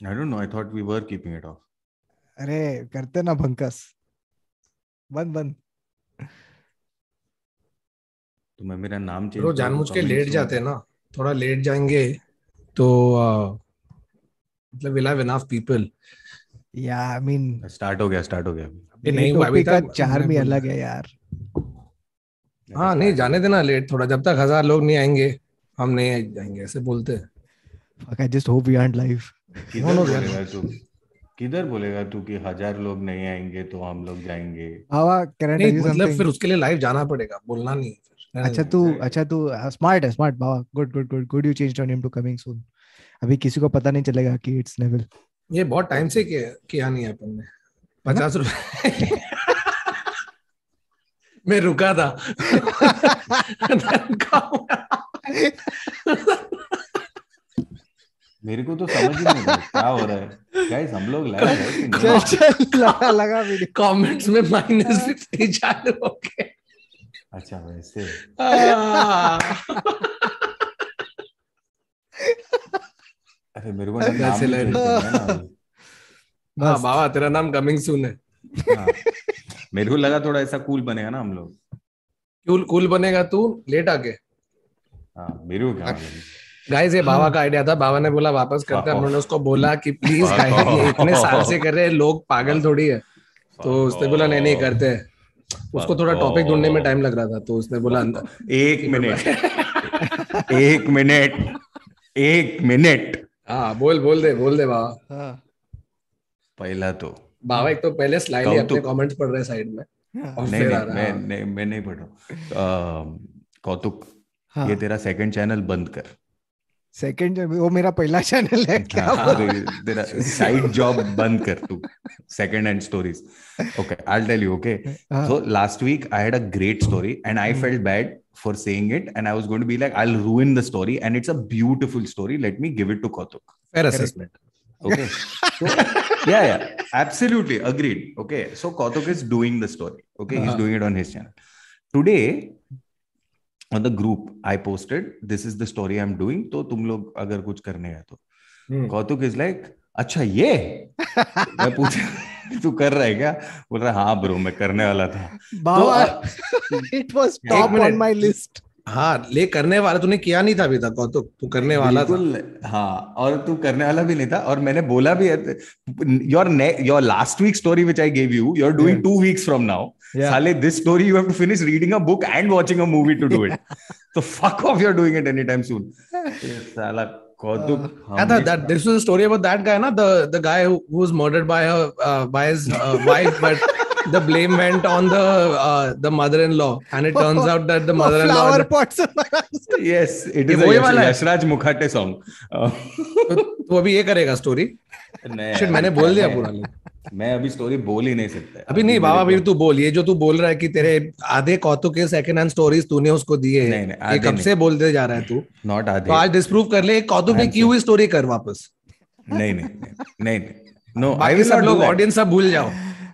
I don't know. I thought we were keeping it off. अरे करते ना भंकस। बंद बंद। तो मैं मेरा नाम चेंज ब्रो जानबूझ के लेट जाते हैं ना। थोड़ा लेट जाएँगे तो मतलब विल हैव इनफ पीपल या आई मीन स्टार्ट हो गया स्टार्ट हो गया। अभी नहीं हुआ अभी का तक चार भी अलग है यार। हाँ नहीं जाने देना लेट थोड़ा जब तक हज़ार लोग नहीं आएँगे हम नहीं जाएँगे ऐसे बोलते हैं। I just hope we aren't live किधर बोलेगा तू? किधर बोलेगा तू कि हज़ार लोग नहीं आएँगे तो हम लोग जाएँगे? Baba, can I नहीं मतलब फिर उसके लिए लाइव जाना पड़ेगा बोलना नहीं अच्छा तू अच्छा तू स्मार्ट है smart Baba good good good good you change your name to coming soon अभी किसी को पता नहीं चलेगा कि इट्स नेवल ये बहुत टाइम से किया किया नहीं है अपन ने। पचास रुपए। मैं रुका था। मेरे को तो समझ ही नहीं क्या हो रहा है। गाइस हम लोग लाइव है कि चल चल लगा लगा वीडियो कमेंट्स में माइनस फिफ्टी चालू हो गए। अच्छा वैसे। अरे मेरे को नाम भी है ना। हाँ बाबा तेरा नाम कमिंग सून है। हाँ। मेरे को लगा थोड़ा ऐसा कूल बनेगा ना हम लोग। कूल कूल बनेगा तू लेट आके हाँ मेरे को क्या गाइस ये बाबा का आइडिया था। बाबा ने बोला वापस करते हैं। हमने उसको बोला कि प्लीज़ गाइस ये इतने साल से कर रहे हैं लोग पागल थोड़ी है। तो उसने बोला नहीं नहीं करते हैं। उसको थोड़ा टॉपिक ढूँढने में टाइम लग रहा था तो उसने बोला एक मिनट। एक मिनट। एक मिनट। हाँ बोल बोल दे बोल दे बाबा। पहला तो। बाबा एक तो पहले स्लाइडली अपने। कमेंट्स पढ़ रहे साइड में। और नहीं फिर आ नहीं रहा मैं नहीं मैं नहीं पढ़ रहा कौतुक ये तेरा सेकंड चैनल बंद कर। सेकंड वो मेरा पहला चैनल है क्या साइड जॉब बंद कर तू second hand stories okay I tell you okay so last week I had a great story and I felt bad for saying it and I was going to be like I will ruin the story and it's a beautiful story let me give it to Kautuk fair assessment okay yeah yeah absolutely agreed okay so Kautuk is doing the story okay he is doing it on his channel today on the group I posted this is the story I'm doing. तो तुम लोग अगर कुछ करने हैं तो। कौतुक is like अच्छा ये? मैं पूछा तू कर रहा है क्या? बोल रहा है, ब्रो मैं करने वाला था। बाबा तो, it was top on my list हाँ ले करने वाला तूने किया नहीं था अभी तक कौतुक। तू करने वाला था। हाँ और तू करने वाला भी नहीं था और मैंने बोला भी your your last week story which I gave you you are doing two weeks from now Yeah. साले this story you have to finish reading a book and watching a movie to do it तो fuck off you are doing it any time soon साला कौतुक क्या था that this was a story about that guy na the the guy who, who was murdered by her uh, by his uh, wife but the blame went on the uh, the mother-in-law and it turns out that the mother-in-law flower pots yes it ये is वही वाला है? Yashraj Mukhate song तो तू अभी ये करेगा story Shit, मैंने बोल दिया पूरा। मैं अभी स्टोरी बोल ही नहीं सकता अभी नहीं बाबा अभी तू बोल ये जो तू बोल रहा है कि तेरे आधे कौतुक के सेकंड हैंड स्टोरीज तूने उसको दिए हैं नहीं, ये कब से बोलते जा रहा है तू? नॉट आधे। तो आज डिस्प्रूव कर ले कौतुक ने I'm की हुई स्टोरी कर वापस। नहीं नहीं नहीं नो आई विल सब लोग ऑडियंस सब भूल जाओ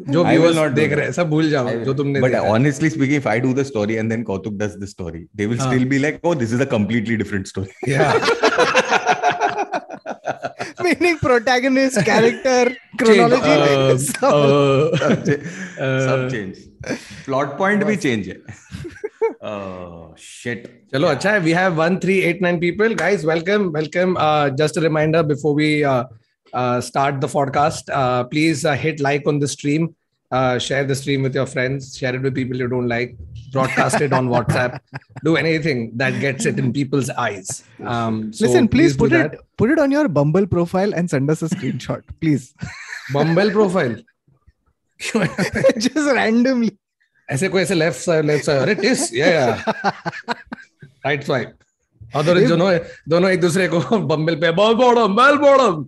जो व्यूअर्स do देख रहे हैं सब भूल जाओ जो तुमने but देखा है। honestly speaking if i do the story and then kautuk does the story they will हाँ. still be like oh this is a completely protagonist, character, chronology, meaning protagonist Uh, chronology uh, सब uh, सब change plot point भी change है shit चलो अच्छा है we have 1389 people guys welcome welcome uh, just a reminder before we uh, uh, start the podcast uh, please uh, hit like on the stream uh, share the stream with your friends share it with people you don't like broadcast it on whatsapp do anything that gets it in people's eyes um, so Listen, please, do put that. it put it on your Bumble profile and send us a screenshot, please. bumble profile Just randomly. ऐसे कोई ऐसे left side left side अरे टिस या right swipe और दोनों दोनों दोनों एक दूसरे को बम्बल पे ball boredom ball boredom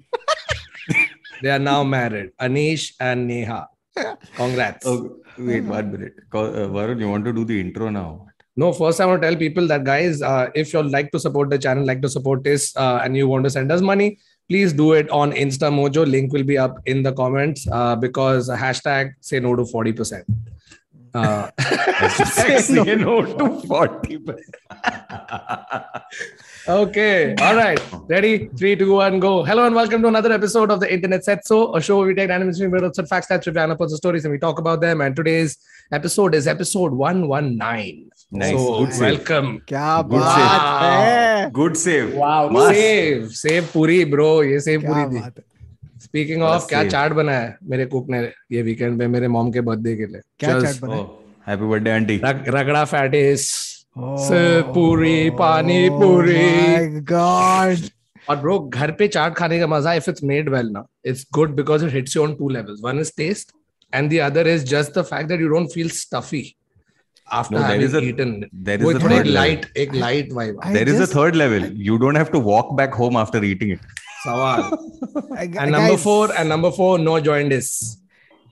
they are now married Anish and Neha Congrats. Oh, wait, mm-hmm. one minute. Uh, Varun, you want to do the intro now? No, first I want to tell people that guys, uh, if you like to support the channel, like to support this, uh, and you want to send us money, please do it on Insta Mojo. Link will be up in the comments uh, because hashtag say no to 40%. Uh, no. to 40. okay. All right. Ready? Three, two, one, go. Hello and welcome to another episode of the Internet Set So, a show where we take random history, mirrors, and facts, stats, trivia, and the stories, and we talk about them. And today's episode is episode 119. Nice. So, welcome. Kya Good baat save. Wow. Good save. Wow. Save. Save puri, bro. Ye save puri. Speaking of क्या chart बनाया है मेरे cook ने ये weekend पे मेरे mom के birthday के लिए? क्या Cheers. चाट बना oh happy birthday auntie रग- रगड़ा फैटिस पूरी पानी पूरी god. और ब्रो घर पे चाट खाने का मज़ा इफ़ इट्स मेड वेल ना it's good because it hits you on two levels one is taste and the other is just the fact that you don't feel stuffy after No, there is having a- eaten there is वो a थोड़ी third एक light vibe I there is just- a third level. You don't have to walk back home after eating it. सवाल I- and number guys, 4 and number 4 no jaundice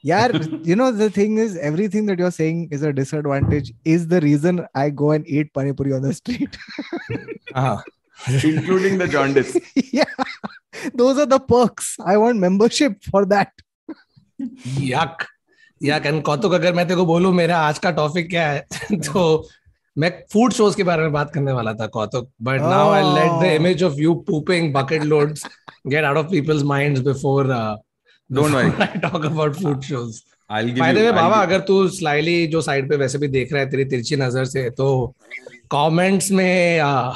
यार you know the thing is everything that you're saying is a disadvantage is the reason I go and eat pani puri on the street हाँ including the jaundice yeah those are the perks I want membership for that यक यक and कौतुक अगर मैं तेरे को बोलूं मेरा आज का टॉपिक क्या है तो मैं फ़ूड शोज़ के बारे में बात करने वाला था कौतुक but now I let the image of you pooping bucket loads get out of people's minds before talk about food shows बाबा अगर तू स्लाइली जो साइड पे वैसे भी देख रहा है तेरी तिरछी नज़र से तो कमेंट्स में uh,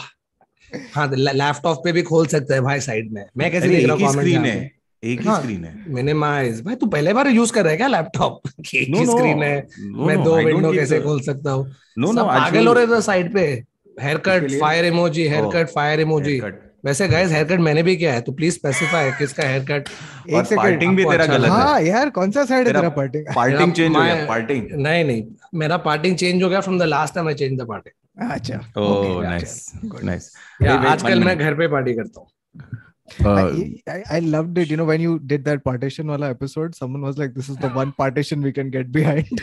हाँ लैपटॉप पे भी खोल सकते हैं भाई साइड में। मैं कैसे देख रहा हूँ एक ही हाँ। स्क्रीन है। मिनिमाइज भाई तू पहले बार यूज़ कर रहा है क्या लैपटॉप एक No, ही no. स्क्रीन है। No, मैं no, दो विंडो कैसे खोल सकता हूँ? सब no पागल हो रहे थे साइड पे। Hair cut fire emoji hair Oh. Cut fire emoji वैसे गाइस हेयर कट मैंने भी किया है तो प्लीज़ स्पेसिफाई किसका हेयर कट एक और सेकंड पार्टिंग भी तेरा अच्छा गलत है। हाँ यार कौन सा साइड है तेरा- पार्टिंग पार्टिंग चेंज हो गया पार्टिंग नहीं नहीं मेरा पार्टिंग चेंज हो गया from the last time I change the parting अच्छा ओह नाइस नाइस आजकल मैं घर पे पार्टी करता हूँ। uh, I, I I loved it. You know, when you did that partition wala episode, someone was like, "This is the one partition we can get behind."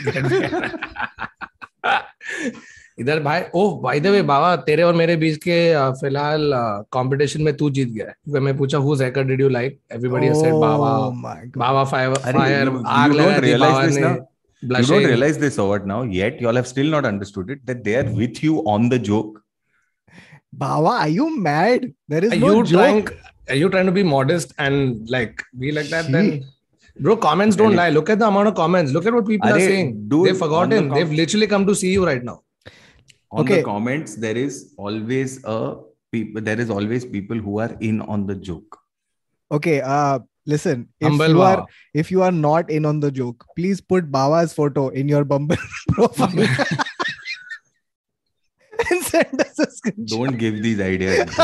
इधर भाई oh by the way Baba तेरे और मेरे बीच के uh, फ़िलहाल uh, competition में तू जीत गया। क्योंकि मैं पूछा who जैकर did you like everybody said Baba. Baba fire fire आग लगा दी बाबा ने you don't realise this over now yet you all have still not understood it that they are with you on the joke Baba are you mad there is no joke are you trying to be modest and like be like that then? Bro comments don't lie. Look at the amount of comments. Look at what people are Arey, saying. dude, they've on the forgotten com- they've literally come to see you right now. On Okay. the comments there is always a people there is always people who are in on the joke. Okay, uh, listen. If Humble you Baba. are if you are not in on the joke, please put Baba's photo in your Bumble profile. And send us a screenshot. don't give these ideas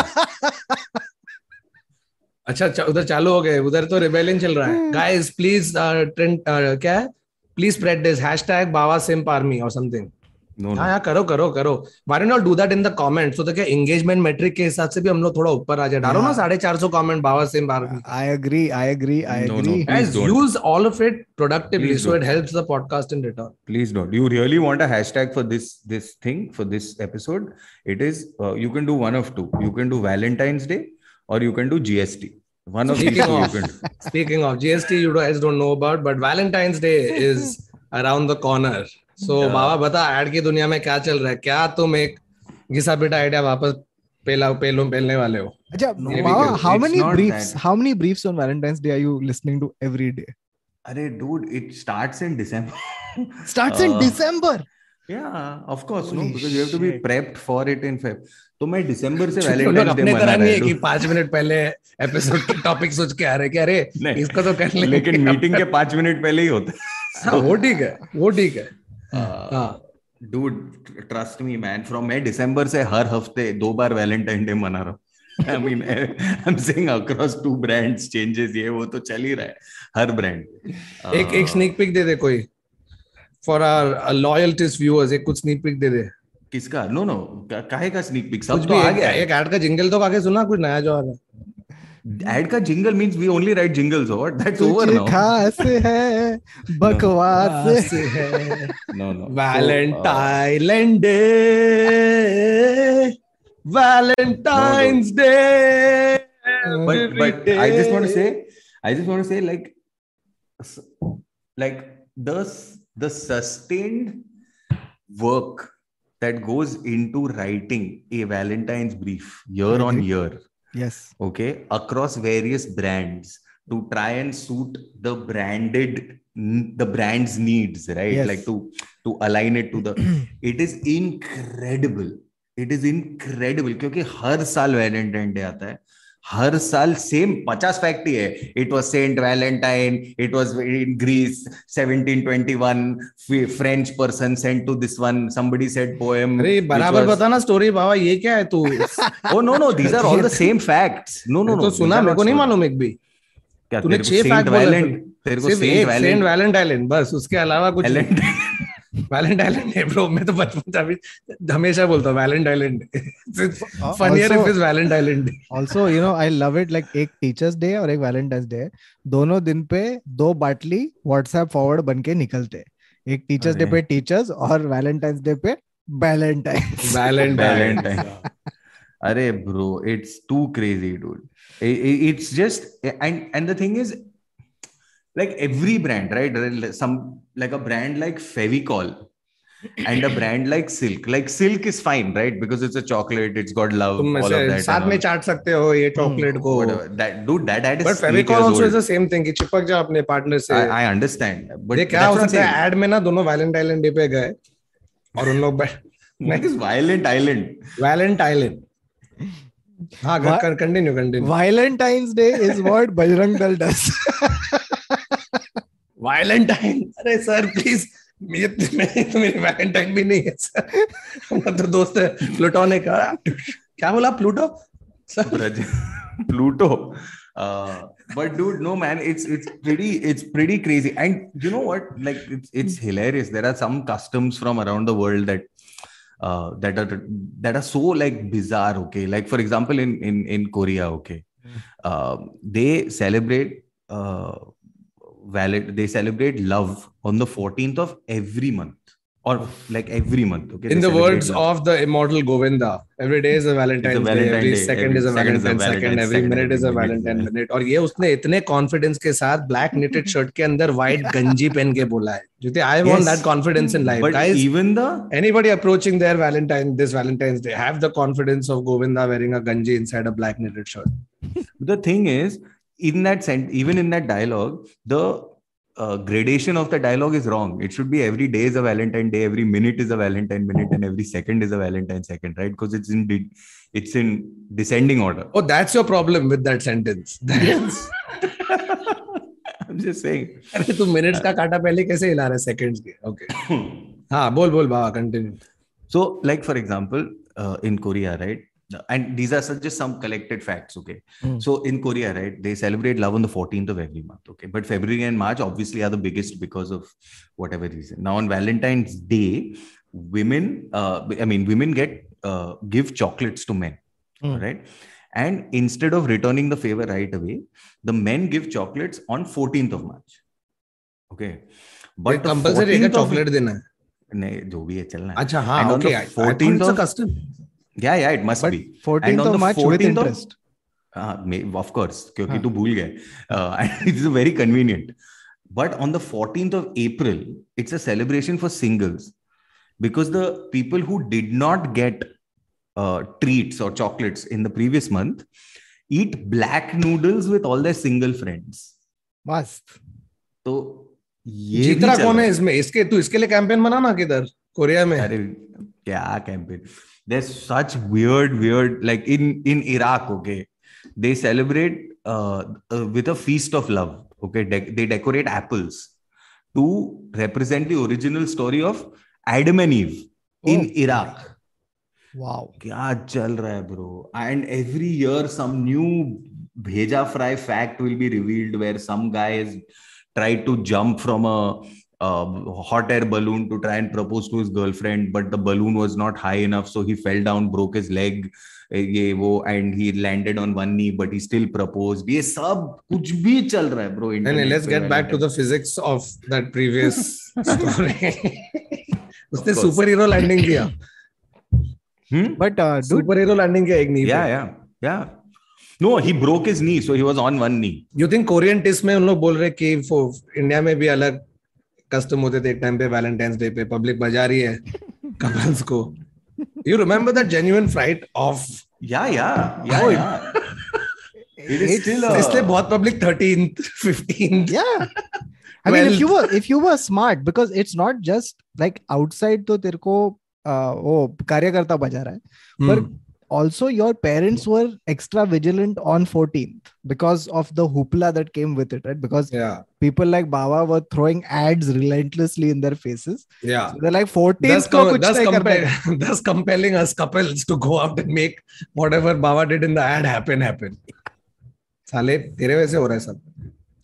अच्छा उधर चालू हो गए उधर तो rebellion चल रहा है। गाइस प्लीज़ ट्रेंड क्या प्लीज़ स्प्रेड दिस हैशटैग बाबा सिम पार्मी और समथिंग हाँ no, करो करो करो। Why not do that in the comments तो क्या एंगेजमेंट मेट्रिक के हिसाब से भी हम लोग थोड़ा ऊपर आ जाए। डालो ना साढ़े चार सौ कॉमेंट बाबा सिंह बार I agree I agree I agree use all of it productively so it helps the podcast in return please don't you really want a hashtag for this this thing for this episode it is you can do one of two you can do Valentine's Day you or you can do gst one of these Speaking you of- can do. Speaking of GST, you guys don't know about, but Valentine's Day is around the corner. So Yeah. बाबा बता ad की दुनिया में क्या चल रहा है क्या तुम एक घिसा पिटा आइडिया वापस पेला पेलो पेलने वाले हो Acha, No, Baba, because how it's many not briefs? that. How many briefs on Valentine's Day are you listening to every day? Arey, dude it starts in december Starts in December. yeah of course no Holy because you have to be prepped for it in feb. तो मैं दिसंबर से Valentine Day मना तरह नहीं है कि हूँ पाँच मिनट पहले एपिसोड के टॉपिक सोच के आ रहे कि अरे इसको तो कर लेंगे लेकिन मीटिंग के पाँच मिनट पहले ही होता हाँ, वो ठीक है वो ठीक है। है। हाँ। Dude trust me man from मैं दिसंबर से हर हफ़्ते दो बार वैलेंटाइन डे मना रहा हूँ। ये वो तो चल ही रहा है हर ब्रांड एक एक स्नीक पिक दे दे कोई। फॉर आवर लॉयल्टीज व्यूअर्स एक कुछ स्नीक पिक दे दे। किसका? नो नो काहे का स्नीक पिक सब तो आ गया एक ऐड का जिंगल तो आगे सुना कुछ नया जो आ रहा है। एड का jingle means we only write jingles what that's over now खास है बकवास है। No no Valentine Day, Valentine's Day. but but I just want to say, I just want to say, like, like the the sustained work that goes into writing a Valentine's brief year on year. Yes. Okay, across various brands to try and suit the branded the brand's needs right Yes. like to to align it to the it is incredible it is incredible क्योंकि हर साल Valentine day आता है हर साल same पचास fact ही। है it was Saint Valentine it was in Greece 1721 French person sent to this one somebody said poem अरे बराबर was- बताना स्टोरी बाबा ये क्या है तू? Oh no no these are all the same facts. No no no तो सुना मेरे को नहीं मालूम एक भी। क्या तूने छह बोला Valent- तेरे को सेंट वैलेंट वैलेंटाइन बस उसके अलावा कुछ वैलेंटाइन वैलेंटाइन है ब्रो मैं तो बचपन से अभी हमेशा बोलता हूँ Valentine Uh, funnier if is Valentine also you know I love it like एक टीचर्स डे और एक वैलेंटाइंस डे दोनों दिन पे दो बाटली व्हाट्सएप फॉरवर्ड बन के निकलते. एक टीचर्स डे पे टीचर्स और वैलेंटाइंस डे पे Valentine Valentine Valentine. Arey, bro, it's too crazy, dude. I- I- It's just and and the thing is, like every brand, right? Some like a brand like Fevicol and a brand like Silk. Like Silk is fine, right? Because it's a chocolate, it's got love, तुम all of that. साथ में. चाट सकते हो ये chocolate को Whatever. That dude, that that is years also is old. The same thing कि चिपक जा अपने पार्टनर से I, I understand, but ये क्या हो सकता. है एड में ना दोनों वैलेंटाइन डे पे गए और उन लोग What is Violent Island? हाँ Wha- continue continue Valentine's Day is what Bajrang Dal does Valentine अरे सर प्लीज़ ये मेरी तो मेरी वैलेंटाइन भी नहीं है सर हमारा तो दोस्त है प्लूटो ने कहा क्या बोला Pluto sir. Uh, but dude, no man, it's it's pretty it's pretty crazy. And you know what? Like it's it's hilarious. There are some customs from around the world that uh, that are that are so like bizarre. Okay, like for example, in in in Korea, okay, uh, they celebrate uh, valid. They celebrate love on the fourteenth of every month. Or like every month, okay. In They the celebrate words love. of the immortal Govinda, every day is a Valentine's Day, Valentine every Day, second every is a second is a Valentine's second, Valentine's every second, minute is a every minute is a Valentine minute. और ये उसने इतने confidence के साथ black knitted shirt के अंदर white गंजी पहन के बोला है जो I want Yes. That confidence in life but guys even the anybody approaching their valentine this valentine's day have the confidence of govinda wearing a ganji inside a black knitted shirt the thing is in that sent even in that dialogue the uh, gradation of the dialogue is wrong it should be every day is a valentine day every minute is a valentine minute and every second is a valentine second right because it's in de- it's in descending order oh that's your problem with that sentence that's i'm just saying अरे तू minutes का काटा पहले कैसे हिला रहा है seconds के ओके हाँ बोल बोल बाबा continue so like for example uh, in korea right and these are such just some collected facts okay Hmm. so in korea right they celebrate love on the 14th of every month okay but february and march obviously are the biggest because of whatever reason now on valentine's day women uh, i mean women get uh, give chocolates to men Hmm. right and instead of returning the favor right away the men give chocolates on 14th of march okay but the compulsory है 14th of- chocolate देना है नहीं जो भी है चलना है अच्छा हाँ And on okay the 14th of- custom yeah yeah it must But be 14th on of the March with 14th of- interest. हाँ may- of course क्योंकि हाँ. तू भूल गया it is very convenient but on the 14th of April it's a celebration for singles because the people who did not get uh, treats or chocolates in the previous month eat black noodles with all their single friends मस्त तो ये जीत रहा कौन है इसमें इसके तू इसके लिए कैंपेन बना ना किधर कोरिया में अरे क्या campaign there's such weird weird like in in iraq okay they celebrate uh, uh, with a feast of love okay De- they decorate apples to represent the original story of adam and eve oh, in iraq. Wow. chal raha hai bro? And every year some new bheja fry fact will be revealed where some guy has tried to jump from a uh, hot air balloon to try and propose to his girlfriend but the balloon was not high enough so he fell down broke his leg eh, ये वो and he landed on one knee but he still proposed ये सब कुछ भी चल रहा है bro नहीं नहीं let's get back to the physics of that previous story उसने. सुपर हीरो लैंडिंग किया hmm? but uh, dude superhero landing किया एक knee yeah yeah yeah no he broke his knee so he was on one knee you think Korean TISS में उन लोग बोल रहे कि इंडिया में भी अलग कस्टम होते थे टाइम पे वैलेंटाइंस डे पे पब्लिक बजा रही है कपल्स को। You remember that genuine fright of या या या इसलिए बहुत public I mean, if you were if you were smart, because it's not just like outside तो तेरे को uh, वो कार्यकर्ता बजा रहा है, पर also your parents were extra vigilant on 14th because of the hoopla that came with it right because yeah people like baba were throwing ads relentlessly in their faces yeah so they're like 14th thus, को com- है। compel- thus compelling us couples to go out and make whatever Baba did in the ad happen happen साले तेरे वैसे हो रहा है सब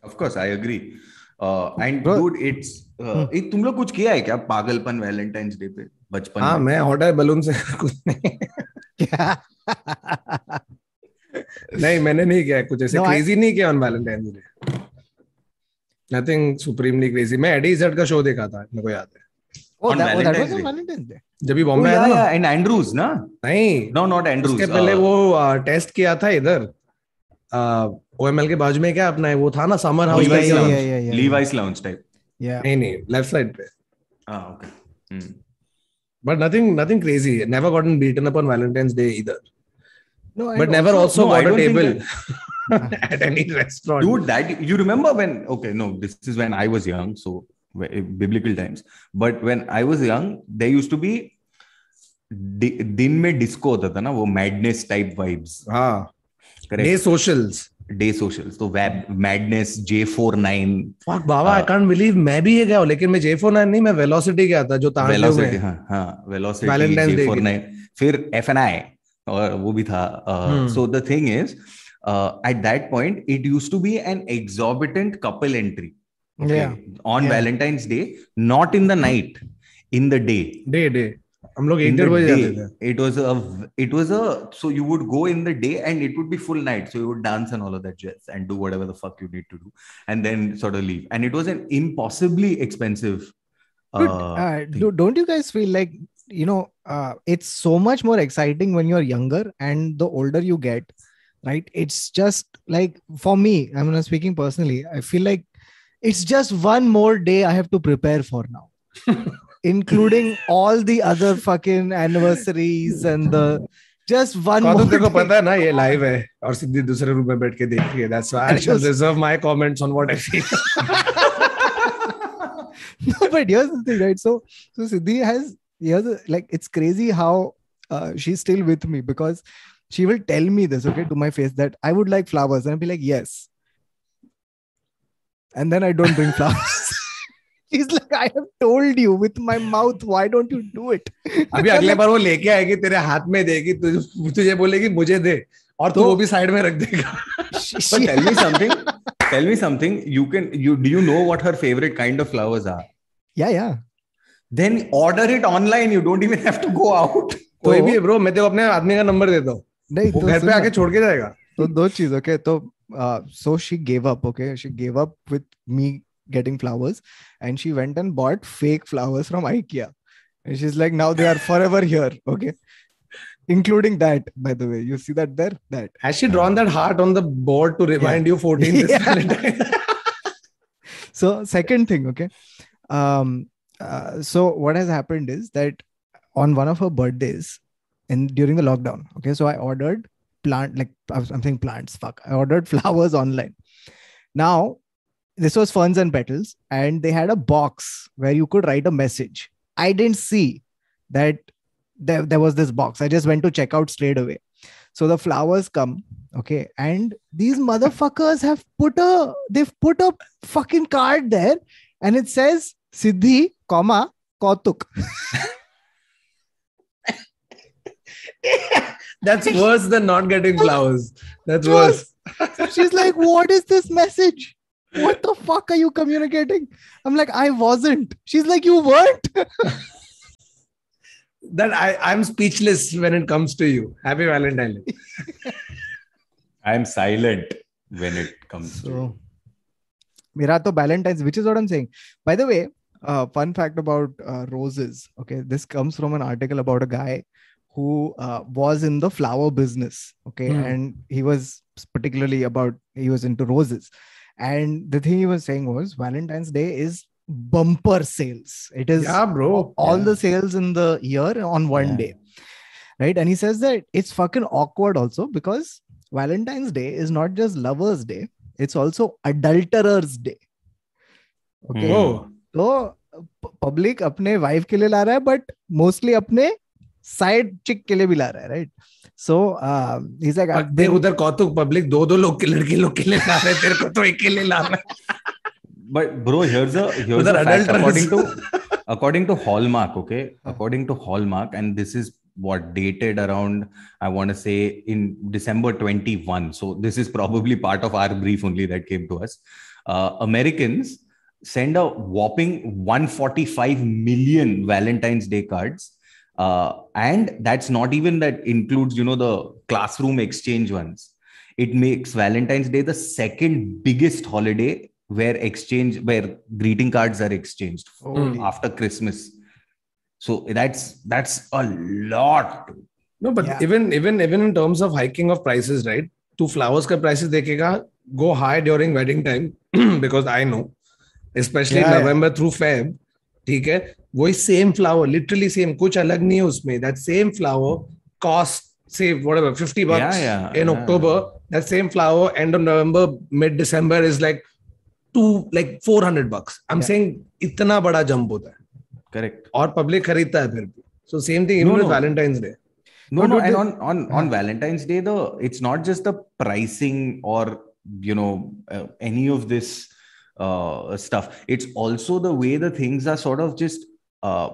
of course I agree. Uh, and Bro- dude, it's uh, ये तुम लोग कुछ किया है क्या पागलपन वैलेंटाइंस डे पे बचपन हाँ मैं हॉट एयर बलून से कुछ नहीं नहीं मैंने नहीं किया कुछ ऐसे। No, I... नहीं किया on Valentine Day nothing supremely crazy मैं एडी जेड का शो देखा था मेरे को याद है। जब भी बॉम्बे आया था एंड एंड्रूज ना? नहीं। नो नॉट एंड्रूज उसके पहले वो uh, टेस्ट किया था इधर। uh, ओएमएल के बाजू में क्या अपना है? वो था ना summer house Levi's lounge type नहीं नहीं लेफ़्ट साइड पे। हाँ okay hmm But nothing, nothing crazy. Never gotten beaten up on Valentine's Day either. no and But never also no, I got a don't think table at any restaurant. dude that you remember when okay no this is when i was young so wh- biblical times but when i was young there used to be di- दिन में disco होता था ना वो madness type vibes हाँ. Day correct socials. Day social तो web madness J four nine Fuck, बाबा, I can't believe मैं भी ये गया हूँ लेकिन मैं J4 नहीं मैं Velocity गया था जो वेलोसिटी. हाँ हाँ वेलोसिटी जे फोर नाइन फिर एफ़ एन आई और वो भी था. So the thing is at that point it used to be an exorbitant couple entry on on day not in the night in the in the day. Day day. हम लोग In एक the डेढ़ बजे जाते day, थे. it was a it was a so you would go in the day and it would be full night. So you would dance and all of that jazz and do whatever the fuck you need to do, and then sort of leave. And it was an impossibly expensive. Dude, Uh, uh, thing. do, don't you guys feel like you know uh, it's so much more exciting when you're younger and the older you get right it's just like for me i'm not speaking personally i feel like it's just one more day i have to prepare for now including all the other fucking anniversaries and the just one कौन more तेरे को day. पता है ना ये live है और सिद्धि दूसरे रूम में बैठ के देख रही है that's why I shall reserve my comments on what I feel no, but here's the thing, right? So, so Siddhi has here's a, like it's crazy how uh, she's still with me because she will tell me this, okay, to my face that I would like flowers, and I'll be like, yes. And then I don't bring flowers. She's like, I have told you with my mouth, why don't you do it? अभी अगले बार वो लेके आएगी तेरे हाथ में देगी तुझे तुझे बोलेगी मुझे दे और तू तो- वो भी साइड में रख देगा But tell me something. tell me something. You can you do you know what her favorite kind of flowers are? yeah, yeah. Then order it online. You don't even have to go out. कोई भी bro मैं तेरे अपने आदमी का number देता हूँ नहीं वो तो घर पे आके छोड़ के जाएगा तो दो चीज़ ओके तो so she gave up okay she gave up with me getting flowers. And she went and bought fake flowers from ikea. And she's like now they are forever here okay? Including that by the way. You see that there? That. Has she drawn that heart on the board to remind you 14 this Yeah. Valentine? so second thing okay? Um uh, so what has happened is that on one of her birthdays and during the lockdown okay? So i ordered plant like i'm saying plants fuck. I ordered flowers online. Now this was ferns and petals and they had a box where you could write a message. I didn't see that there, there was this box. I just went to check out straight away. So the flowers come okay and these motherfuckers have put a they've put a fucking card there and it says siddhi comma kautuk. That's worse than not getting flowers. That's worse. so she's like what is this message what the fuck are you communicating i'm like i wasn't she's like you weren't That I, I'm speechless when it comes to you. Happy Valentine I am silent when it comes to. So, Mira to Valentine's, which is what I'm saying. By the way, uh, fun fact about uh, roses. Okay, this comes from an article about a guy who uh, was in the flower business. Okay, Hmm. and he was particularly about he was into roses. And the thing he was saying was Valentine's Day is bumper sales. It is yeah, bro. all Yeah. the sales in the year on one Yeah. day. Right. And he says that it's fucking awkward also because Valentine's Day is not just lovers' day, it's also adulterers' day. Okay. Hmm. Oh, तो public अपने wife के लिए ला रहा है but mostly अपने side chick के लिए भी ला रहा है राइट सो इज़ लाइक उधर कौतुक पब्लिक दो दो लोग के लड़की लोग के लिए ला रहे तेरे को तो एक के लिए ला रहा है But bro, here's a here's a fact according to according to Hallmark, okay? According to Hallmark, and this is what dated around, I want to say in December 21. So this is probably part of our brief only that came to us. Uh, Americans send a whopping 145 million Valentine's Day cards. uh, and that's not even that includes you know the classroom exchange ones it makes valentine's day the second biggest holiday where exchange where greeting cards are exchanged oh, after christmas so that's that's a lot no but yeah. even even even in terms of hiking of prices right to flowers ka prices dekhega go high during wedding time because i know especially yeah, november yeah. through feb ठीक है? वही same flower literally same कुछ अलग नहीं है उसमें. That same flower cost say fifty bucks in October that same flower end of November mid December is like two like four hundred bucks I am saying इतना बड़ा जंप होता है। करेक्ट और पब्लिक खरीदता है फिर भी। So same thing even Valentine's Day No, no, and on on on yeah. Valentine's Day, though it's not just the pricing or you know uh, any of this uh, stuff it's also the way the things are sort of just uh,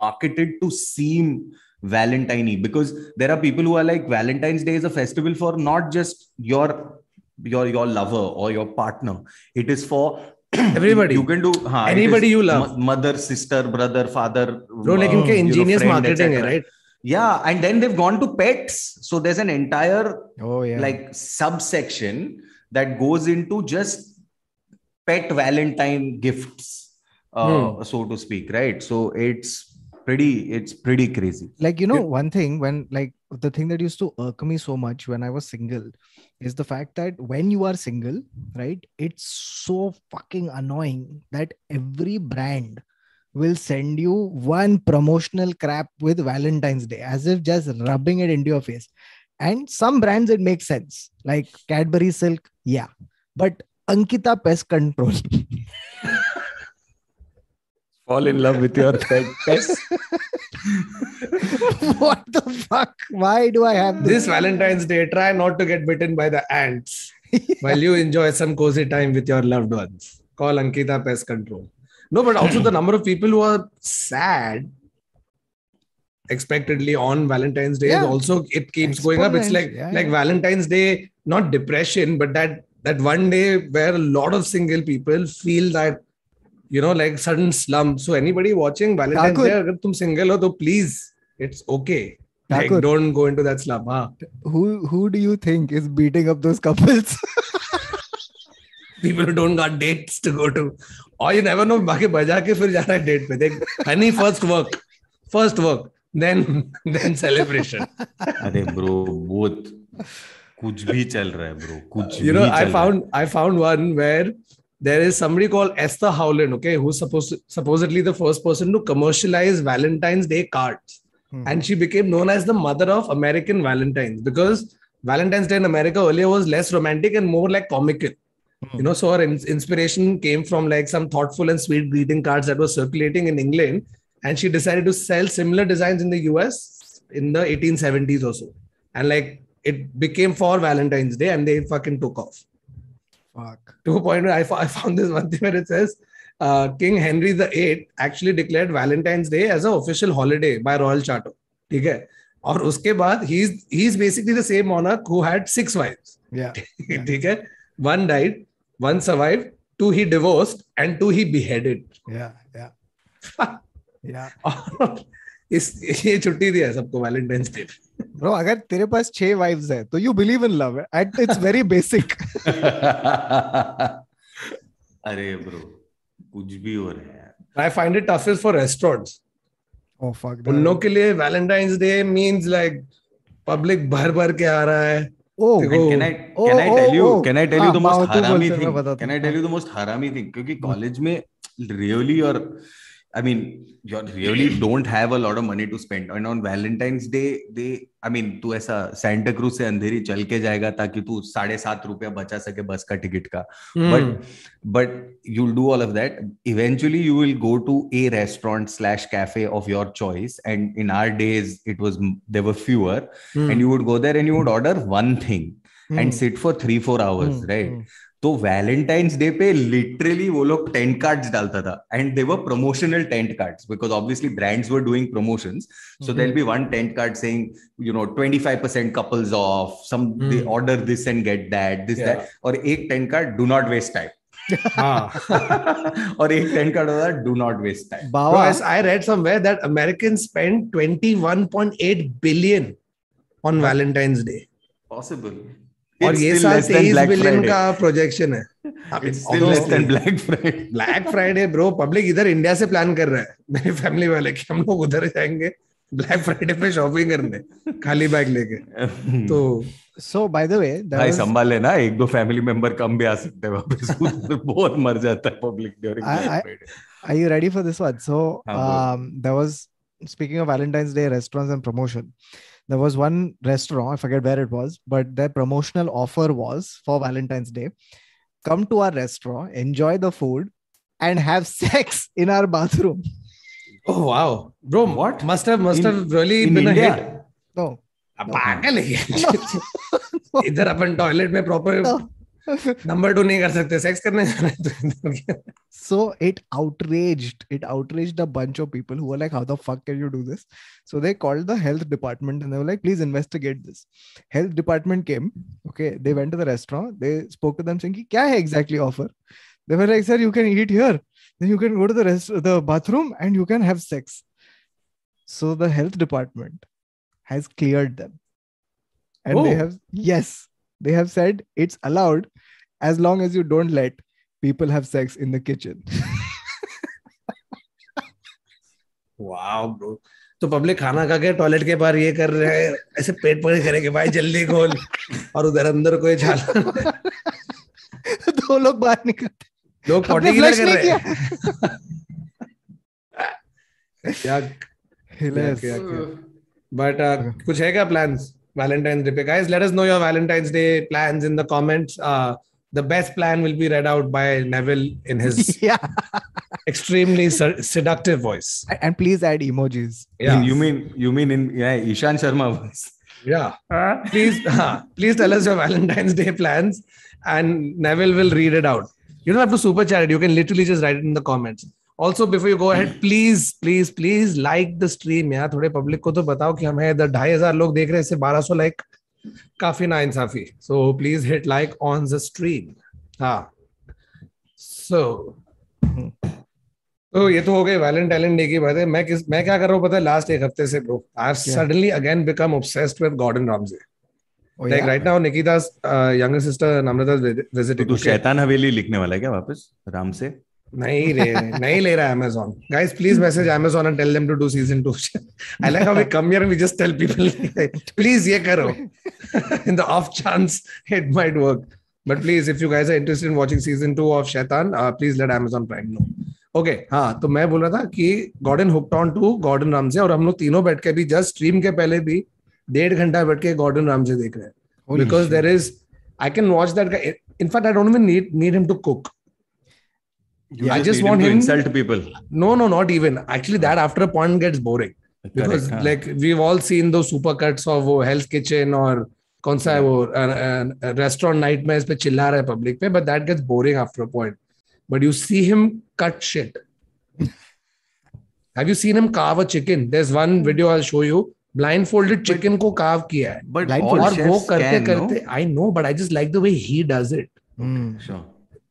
marketed to seem valentine because there are people who are like valentine's day is a festival for not just your your your lover or your partner it is for Everybody. you can do हाँ, it Anybody is you love. mo- mother sister brother father bro like uh, इनके you know, ingenious friend, marketing है etc. right Yeah, and then they've gone to pets. So there's an entire oh yeah like subsection that goes into just pet Valentine gifts, uh, so to speak, right? So it's pretty, it's pretty crazy. like you know one thing when like the thing that used to irk me so much when i was single is the fact that when you are single right it's so fucking annoying that every brand will send you one promotional crap with valentine's day as if just rubbing it into your face. And some brands it makes sense. Like cadbury silk yeah. But ankita pest control. Fall in love with your pet pets what the fuck? Why do i have this? Valentine's Day try not to get bitten by the ants while you enjoy some cozy time with your loved ones. Call Ankita Pest Control. No but also the number of people who are sad expectedly on Valentine's Day is Yeah. also it keeps going up. It's like yeah, like yeah. Valentine's Day not depression but that that one day where a lot of single people feel that you know like sudden slump so anybody watching Valentine's Thakur. Day अगर तुम single हो तो please it's okay like Thakur. don't go into that slump हाँ who who do you think is beating up those couples people who don't got dates to go to or you never know बाकी बजा के फिर जाना है date पे देख honey first work first work then then celebration अरे bro, both कुछ भी चल रहा है bro, कुछ you know भी I चल रहा है. found I found one where there is somebody called Esther Howland okay who's supposed supposedly the first person to commercialize Valentine's Day cards Hmm. and she became known as the mother of American Valentines because Valentine's Day in America earlier was less romantic and more like comical. You know, so her in- inspiration came from like some thoughtful and sweet greeting cards that were circulating in England, and she decided to sell similar designs in the US in the 1870s or so, and like it became for Valentine's Day, and they fucking took off fuck to a point where I, fo- I found this one thing where it says uh, King Henry VIII actually declared Valentine's Day as an official holiday by royal charter. ठीक है और उसके बाद he's he's basically the same monarch who had six wives. yeah ठीक है one died, one survived, two he divorced, and two he beheaded. yeah yeah yeah और इस ये छुट्टी दिया है सबको वैलेंटाइंस डे ब्रो अगर तेरे पास छह वाइफ्स है तो you believe in love and it's very basic अरे ब्रो कुछ भी हो रहा है I find it toughest for restaurants oh fuck उन लोगों के लिए Valentine's Day means like public भर भर के आ रहा है। क्योंकि कॉलेज में रियली और I mean, you really don't have a lot of money to spend. And on Valentine's Day, they, I mean, तू ऐसा सेंटा क्रूज से अंधेरी चल के जाएगा ताकि तू साढ़े सात रुपया बचा सके बस का टिकट का but but you do all of that eventually you will go to a restaurant slash cafe of your choice and in our days it was there were fewer and you would go there and you would order one thing and sit for three four hours right तो Valentine's day पे literally वो लोग tent cards डालता था and they were promotional tent cards because obviously brands were doing promotions so there be one tent card saying you know 25% couples off some they order this and get that this that और एक tent card do not waste time और एक tent card होता do not waste time as I read somewhere that Americans spend 21.8 billion on Valentine's Day. Possible. और ये साल तेईस billion का प्रोजेक्शन है। ब्लैक फ्राइडे ब्रो पब्लिक इधर इंडिया से प्लान कर रहा है। मेरी फैमिली वाले कि हम लोग उधर जाएँगे ब्लैक फ्राइडे पे शॉपिंग करने खाली बैग लेके। तो सो बाय द वे भाई संभाल लेना एक दो फैमिली मेंबर कम भी आ सकते हैं वापस। बहुत मर जाता है public during Black Friday Are you ready for this one? So, um, there was speaking of Valentine's Day restaurants and promotion. there was one restaurant i forget where it was but their promotional offer was for valentine's day come to our restaurant enjoy the food and have sex in our bathroom oh wow bro What? must have must In- have really in been India? a hit no अब पागल है ये। इधर अपन toilet में proper No. Number two नहीं कर सकते sex करने जाना है तो so it outraged it outraged a bunch of people who were like how the fuck can you do this so they called the health department and they were like please investigate this health department came okay they went to the restaurant they spoke to them saying "Ki kya hai exactly offer they were like sir you can eat here then you can go to the rest the bathroom and you can have sex so the health department has cleared them and they Oh. have yes they have said it's allowed as long as you don't let people have sex in the kitchen. Wow bro तो public खाना खा के toilet के बाहर ये कर रहे हैं ऐसे पेट पकड़ करेंगे भाई जल्दी खोल। और उधर अंदर कोई झाला दो लोग बाहर निकलते लोग पॉटी कर रहे हैं क्या बट कुछ है क्या plans Valentine's Day. Guys, let us know your Valentine's Day plans in the comments. Uh, the best plan will be read out by Neville in his yeah. extremely ser- seductive voice. And please add emojis. Yeah. You mean you mean in yeah, Ishan Sharma voice. Yeah. Huh? Please uh, please tell us your Valentine's Day plans and Neville will read it out. You don't have to super chat it. You can literally just write it in the comments. Also, before you go ahead, please, please, please like the stream. यार थोड़े public को तो बताओ कि हमें इधर ढाई हज़ार लोग देख रहे हैं इससे बारह सौ लाइक काफ़ी ना इंसाफी so please hit like on the stream हाँ सो तो ये तो हो गई वैलेंटाइन डे की बात है. मैं किस मैं क्या कर रहा हूँ पता है? लास्ट एक हफ़्ते से bro I have suddenly again become obsessed with Gordon Ramsay oh, like yeah. right now nikita's uh, younger sister vi- तो तू? शैतान हवेली लिखने वाला है क्या वापस? राम से? नहीं ले रहा है Amazon guys please message Amazon and tell them to do season 2 I like how we come here we just tell people please ये करो in the off chance it might work but please if you guys are interested in watching season 2 of Shaitaan please let Amazon Prime no okay हाँ तो मैं बोल रहा था कि Gordon hooked on to Gordon Ramsay और हम लोग तीनों बैठ के भी जस्ट स्ट्रीम के पहले भी डेढ़ घंटा बैठ के गॉर्डन रामजे देख रहे हैं. Because there is I can watch that in fact I don't mean need need him to cook need need him to cook. You I just need want to him- insult people No, no, not even. Actually, that after a point gets boring because Correct, हाँ. like we've all seen those supercuts of वो Hell's Kitchen और कौन सा है वो restaurant night में इस पे चिल्ला रहा है पब्लिक पे but that gets boring after a point. But you see him cut shit. Have you seen him carve a chicken? There's one video I'll show you. Blindfolded chicken को carve किया है. but Blindfold. all और वो chefs करते can, no? करते I know, but I just like the way he does it.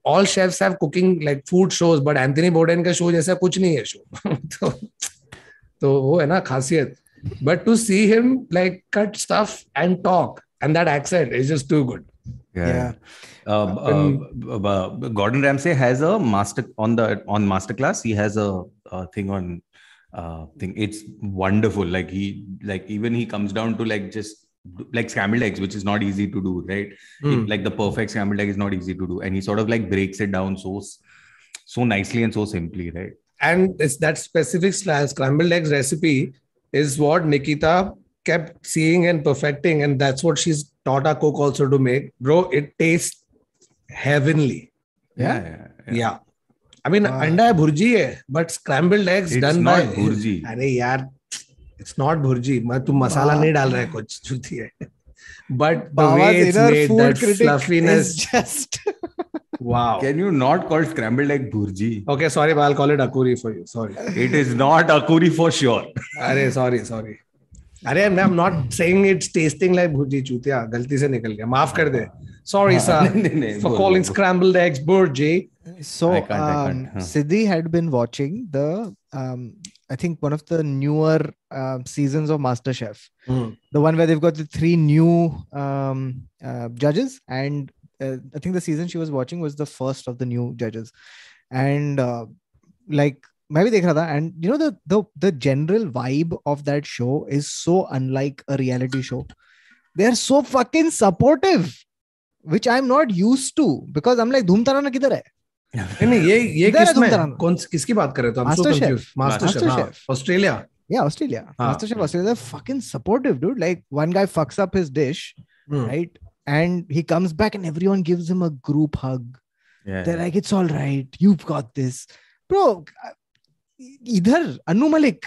All chefs have cooking like food shows but Anthony Bourdain का show जैसा कुछ नहीं है शो तो तो वो है ना खासियत but to see him like cut stuff and talk and that accent is just too good Gordon Ramsay has a master on the on master class he has a thing on thing it's wonderful like he like even he comes down to like just like scrambled eggs, which is not easy to do, right? Hmm. Like the perfect scrambled egg is not easy to do, and he sort of like breaks it down so s- so nicely and so simply, right? And it's that specific scrambled eggs recipe is what Nikita kept seeing and perfecting, and that's what she's taught our cook also to make. Bro, it tastes heavenly. Yeah. yeah, yeah. Yeah. I mean, Ah. अंडा है भुर्जी है but scrambled eggs It's done not by bhurji. अरे यार it's not bhurji मैं तुम मसाला Wow. नहीं डाल रहा है कुछ चूती है but the Baba's way it's made food that critic fluffiness is just wow Can you not call scrambled egg burji? okay sorry but I'll call it akuri for you sorry It is not akuri for sure. अरे sorry sorry अरे I'm, I'm not saying it's tasting like bhurji चूतिया गलती से निकल गया माफ़ कर दे बोल, calling बोल, बोल. scrambled eggs bhurji so um, huh. Siddhi had been watching the um, I think one of the newer um seasons of MasterChef, the one where they've got the three new um, uh, judges, and uh, I think the season she was watching was the first of the new judges, and uh, like maybe dekh raha tha, and you know the the the general vibe of that show is so unlike a reality show. They are so fucking supportive, which I'm not used to because I'm like धूम तराना किधर है नहीं ये ये है किसमें। कौन किसकी बात कर रहे हो Master Chef. Master chef. Australia. Ah. They're fucking supportive, dude. Like one guy fucks up his dish, Hmm. right? And he comes back and everyone gives him a group hug. Yeah. They're like, it's all right. You've got this. Bro, uh, इधर Anu Malik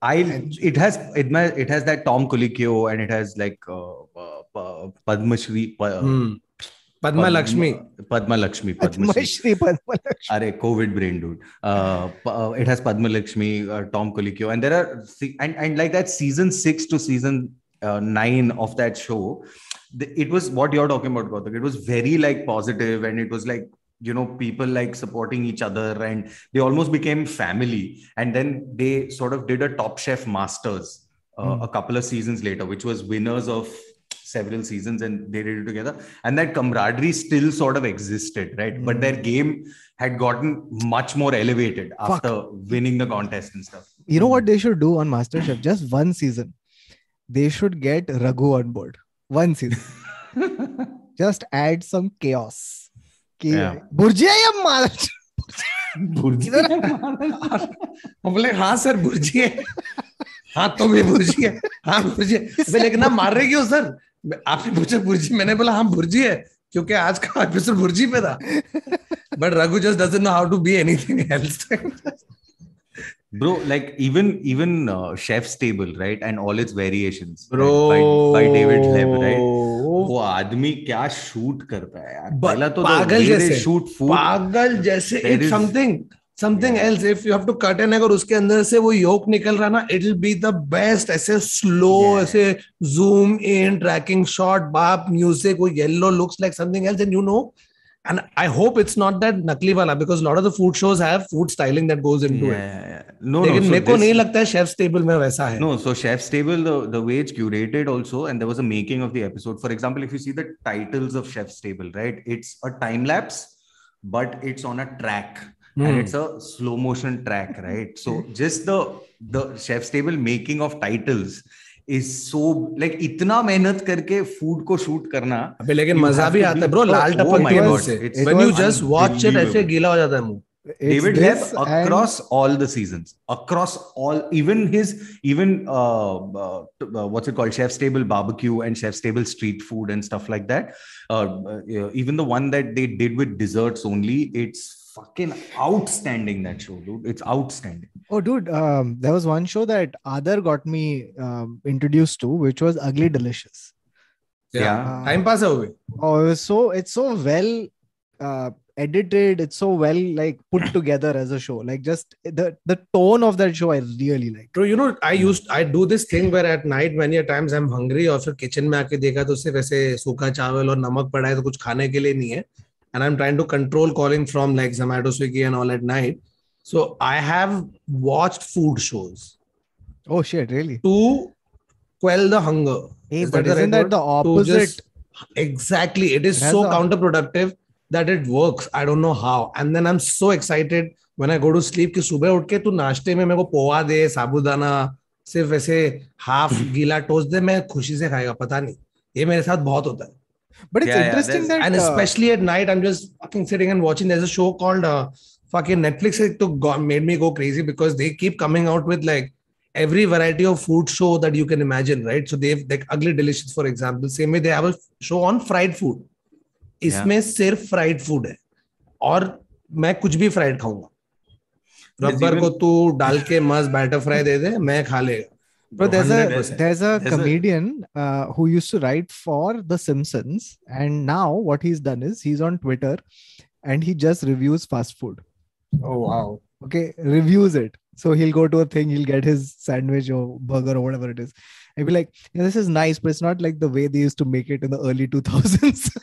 I it has it it has that Tom Colicchio and it has like uh, uh, uh Padma Shri uh, hmm. Padma Lakshmi Padma Lakshmi Padma Shri Padma Lakshmi Are COVID brain dude. Uh, uh, it has Padma Lakshmi uh, Tom Colicchio. And there are and and like that season 6 to season uh, 9 of that show it was what you're talking about Gautak. it was very like positive and it was like you know people like supporting each other, and they almost became family. And then they sort of did a Top Chef Masters uh, Hmm. a couple of seasons later, which was winners of several seasons and they did it together and that camaraderie still sort of existed right but Mm. their game had gotten much more elevated Fuck. after winning the contest and stuff You know what they should do on MasterChef? Just one season. They should get Raghu on board. One season. Just add some chaos. कि. भुर्जिया या महाराज हम बोले हाँ sir bhurji है। हाँ तो भी भुर्जी है। हाँ भुर्जी है। लेकिन आप मार रहे क्यों सर? आपने पूछा भुर्जी मैंने बोला हाँ भुर्जी है क्योंकि आज का एपिसोड भुर्जी पे था. But Raghu just doesn't know how to be anything else bro like even even uh, chef's table right and all its variations right, Bro. by, by david leb right वो आदमी क्या शूट करता है यार पहला तो पागल जैसे। शूट फ़ूड पागल जैसे it's something something. Else if you have to cut an अगर उसके अंदर से वो योक निकल रहा ना it will be the best ऐसे स्लो Yeah. ऐसे जूम इन ट्रैकिंग शॉट बाप म्यूज़िक वो yellow looks like something else and you know and i hope it's not that nakli wala because a lot of the food shows have food styling that goes into yeah, it yeah, yeah. no no लेकिन so मेरे को this- नहीं लगता है chefs table में वैसा है No, so Chef's Table, the, the way it's curated also, and there was a making of the episode. For example, if you see the titles of Chef's Table, right? It's a time lapse, but it's on a track. Hmm. And it's a slow motion track, right? So just the the Chef's Table making of titles so like इतना मेहनत करके food को shoot करना अबे लेकिन मज़ा भी आता है bro Lal when you just watch it ऐसे गीला हो जाता है मुँह। David have across all the seasons across all even his even what's it called chef stable barbecue and chef stable street food and stuff like that even the one that they did with dessert only it's fucking outstanding. That show, dude, it's outstanding. Oh, dude, um, there was one show that Adar got me um, introduced to, which was Ugly Delicious. Yeah. पास है वो भी Oh, it was so it's so well uh, edited. It's so well like put together as a show. Like just the the tone of that show, I really like. Bro, you know, I used I do this thing where at night many a times I'm hungry और फिर kitchen में आके देखा तो सिर्फ़ ऐसे सूखा चावल और नमक पड़ा है तो कुछ खाने के लिए नहीं है and I'm trying to control calling from like Zomato, Swiggy, and all at night. So I have watched food shows. Oh shit! Really? To quell the hunger. Hey, is but that isn't that the opposite? Just, exactly. It is it so counterproductive that it works. I don't know how. And then I'm so excited when I go to sleep कि सुबह उठ के तू नाश्ते में मेरे को पोहा दे साबुदाना सिर्फ़ ऐसे हाफ़ गीला टोस्ट दे मैं खुशी से खाएगा पता नहीं ये मेरे साथ बहुत होता है but it's yeah, interesting yeah, that and uh, especially at night i'm just fucking sitting and watching there's a show called uh, fucking netflix it took, made me go crazy because they keep coming out with like every variety of food show that you can imagine right so they've like ugly delicious for example same way they have a show on fried food इसमें सिर्फ़ fried food है और मैं कुछ भी fried खाऊँगा rubber को तू डाल के मस्त बैटर फ्राई दे दे मैं खा लेगा But there's a there's a there's comedian a... Uh, who used to write for The Simpsons, and now what he's done is he's on Twitter, and he just reviews fast food. Oh wow! Okay, reviews it. So he'll go to a thing, he'll get his sandwich or burger or whatever it is. And be like, yeah, this is nice, but it's not like the way they used to make it in the early 2000s.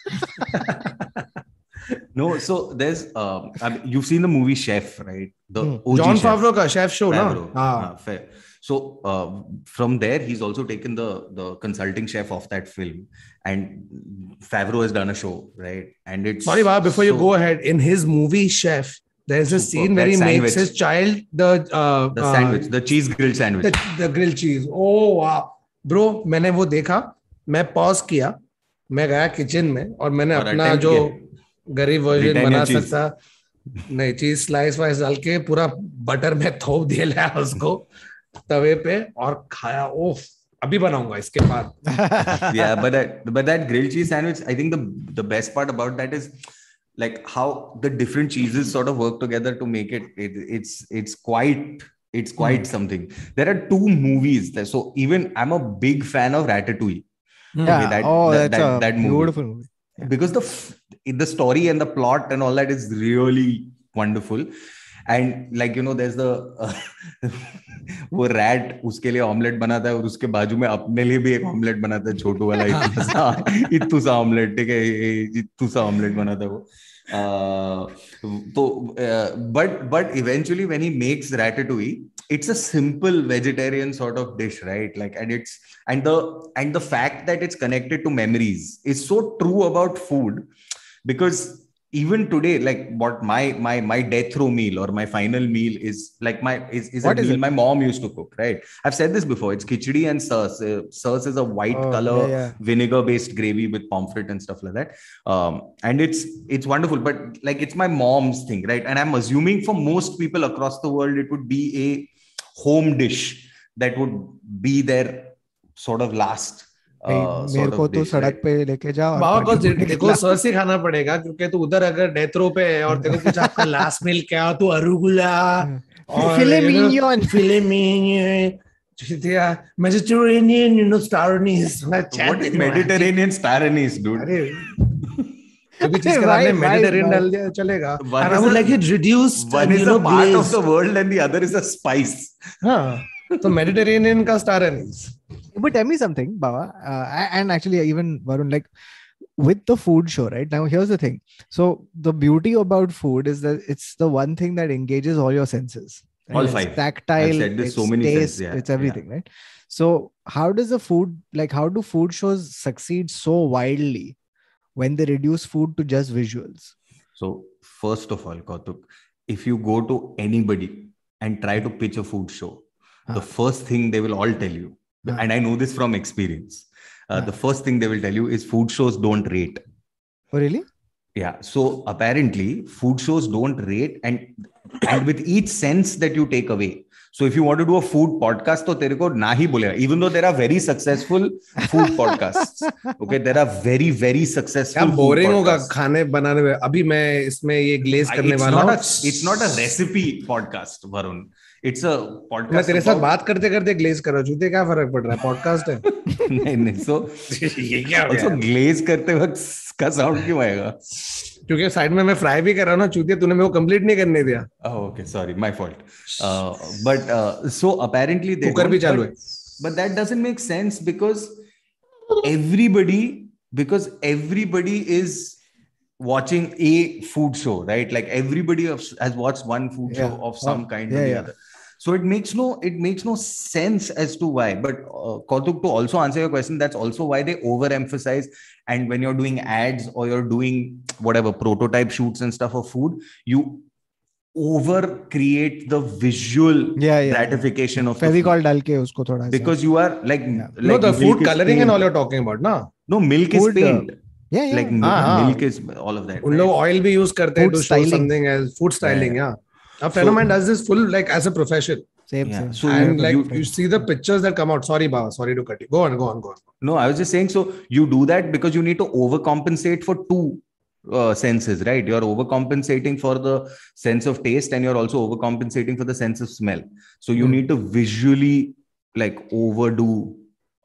no, so there's, um, I mean, you've seen the movie Chef, right? The hmm. Jon Favreau ka chef show, Favreau. no? Ah. ah. fair. So uh, from there, he's also taken the the consulting chef of that film, and Favreau has done a show, right? And it's sorry, Bob. Before so, you go ahead, in his movie Chef, there's a scene where he sandwich. makes his child the uh, the sandwich, uh, the cheese grilled sandwich, the, the grilled cheese. Oh wow, bro! मैंने वो देखा, मैं pause किया, मैं गया kitchen में और मैंने और अपना जो गरीब वर्जन बना सकता नहीं चीज़ स्लाइस वाइस डाल के पूरा बटर में थोप दिया उसको तवे पे और खाया ओफ अभी बनाऊँगा इसके बाद yeah but that but that grilled cheese sandwich i think the the best part about that like how the different cheeses sort of work together to make it, it it's it's quite it's quite mm. something there are two movies there, so even i'm a big fan of ratatouille yeah okay, that, oh that, that's that, a that movie. beautiful movie yeah. because the the story and the plot and all that is really wonderful like you know there's the uh, वो rat उसके लिए omelette बनाता है और उसके बाजू में अपने लिए भी एक ऑमलेट बनाता है छोटू वाला इतना सा इतू सा ऑमलेट ठीक है इतू सा ऑमलेट बनाता है वो तो but but eventually when he makes ratatouille it's a simple vegetarian sort of dish right like and it's and the and the fact that it's connected to memories is so true about food because even today like what my my my death row meal or my final meal is like my is, is what a is meal it? my mom used to cook right i've said this before it's khichdi and sars uh, is a white oh, color yeah, yeah. vinegar based gravy with pomfret and stuff like that um, and it's it's wonderful but like it's my mom's thing right and i'm assuming for most people across the world it would be a home dish that would be their sort of last मेरे को तो सड़क पे लेके जाओ बाबा को देखो sir से खाना पड़ेगा क्योंकि तू उधर अगर डेथरो पे है और तेरे को कुछ आपका लास्ट मील क्या तो अरुगुला और फिले minion field minion Mediterranean, you know, star anise. What is Mediterranean star anise, dude? क्योंकि चीज़ के बाद मेडिटेरियन डाल दिया चलेगा and I would like it reduced one is a part of the world and the other is a spice हाँ तो Mediterranean का star but tell me something, Baba, uh, and actually even Varun, like with the food show, right? Now, here's the thing. So the beauty about food is that it's the one thing that engages all your senses. Right? All five. It's tactile. it's so many taste, yeah, It's everything, yeah. right? So how does the food, like, how do food shows succeed so wildly when they reduce food to just visuals? So first of all, Kautuk, if you go to anybody and try to pitch a food show, huh. the first thing they will all tell you yeah. and I know this from experience. Uh, yeah. The first thing they will tell you is food shows don't rate. Oh, really? Yeah. So apparently, food shows don't rate, and and with each sense that you take away. So if you want to do a food podcast, तो तेरे को ना ही बोलेगा. Even though there are very successful food podcasts, okay, there are very very successful. क्या boring होगा खाने बनाने में. अभी मैं इसमें ये glaze करने वाला हूँ. It's not a recipe podcast, Varun. It's a podcast मैं तेरे साथ बात करते करते ग्लेज कर रहा हूँ क्या फ़र्क पड़ रहा है पॉडकास्ट है नहीं नहीं सो ये क्या हो गया ग्लेज करते वक्त का साउंड क्यों आएगा क्योंकि साइड में मैं फ्राई भी कर रहा हूँ ना चूतिया तूने मेरे को कंप्लीट नहीं करने दिया okay sorry my fault but so apparently they cooker भी चालू है but that doesn't make sense because everybody because everybody is watching a food show, right? Like everybody has watched one food yeah. show of some kind yeah, or the yeah. other. So it makes no it makes no sense as to why. But uh, Kautuk, to also answer your question, that's also why they overemphasize. And when you're doing ads or you're doing whatever prototype shoots and stuff of food, you over create the visual yeah, yeah. gratification of Fevicol dal ke usko thoda because you are like, yeah. like no the food coloring and all you're talking about na no milk food, is paint uh, yeah, yeah. like ah, milk ah. is all of that un oil we use karte to show something as food styling yeah, yeah a friend of mine does this full like as a profession same, yeah. same. So and like you, you, see the pictures that come out. Sorry, Baba. Sorry to cut you. Go on, go on, go on. No, I was just saying. So you do that because you need to overcompensate for two uh, senses, right? You're overcompensating for the sense of taste, and you're also overcompensating for the sense of smell. So you mm. need to visually like overdo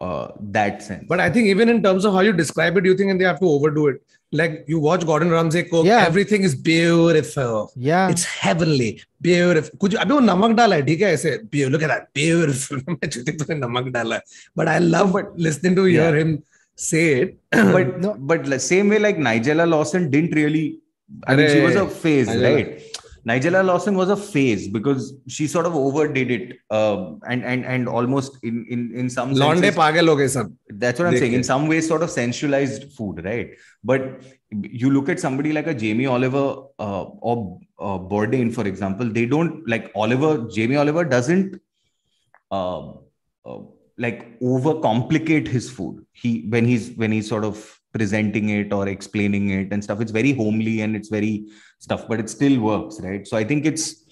uh, that sense. But I think even in terms of how you describe it, you think and they have to overdo it. Like you watch Gordon Ramsay cook, yeah. everything is beautiful. Yeah. It's heavenly. Beautiful. Could you abhi wo namak dala hai, theek hai aise, look at that. Beautiful. namak dala But I love but listening to hear yeah. him say it. but no, but same way like Nigella Lawson didn't really I mean, she was a phase, right? Nigella Lawson was a phase because she sort of overdid it, uh, and and and almost in in in some senses, pagal ho sab. That's what I'm saying. In some ways, sort of sensualized food, right? But you look at somebody like a Jamie Oliver uh, or uh, Bourdain, for example. They don't like Oliver. Jamie Oliver doesn't. Uh, uh, like overcomplicate his food he when he's when he's sort of presenting it or explaining it and stuff it's very homely and it's very stuff but it still works right so i think it's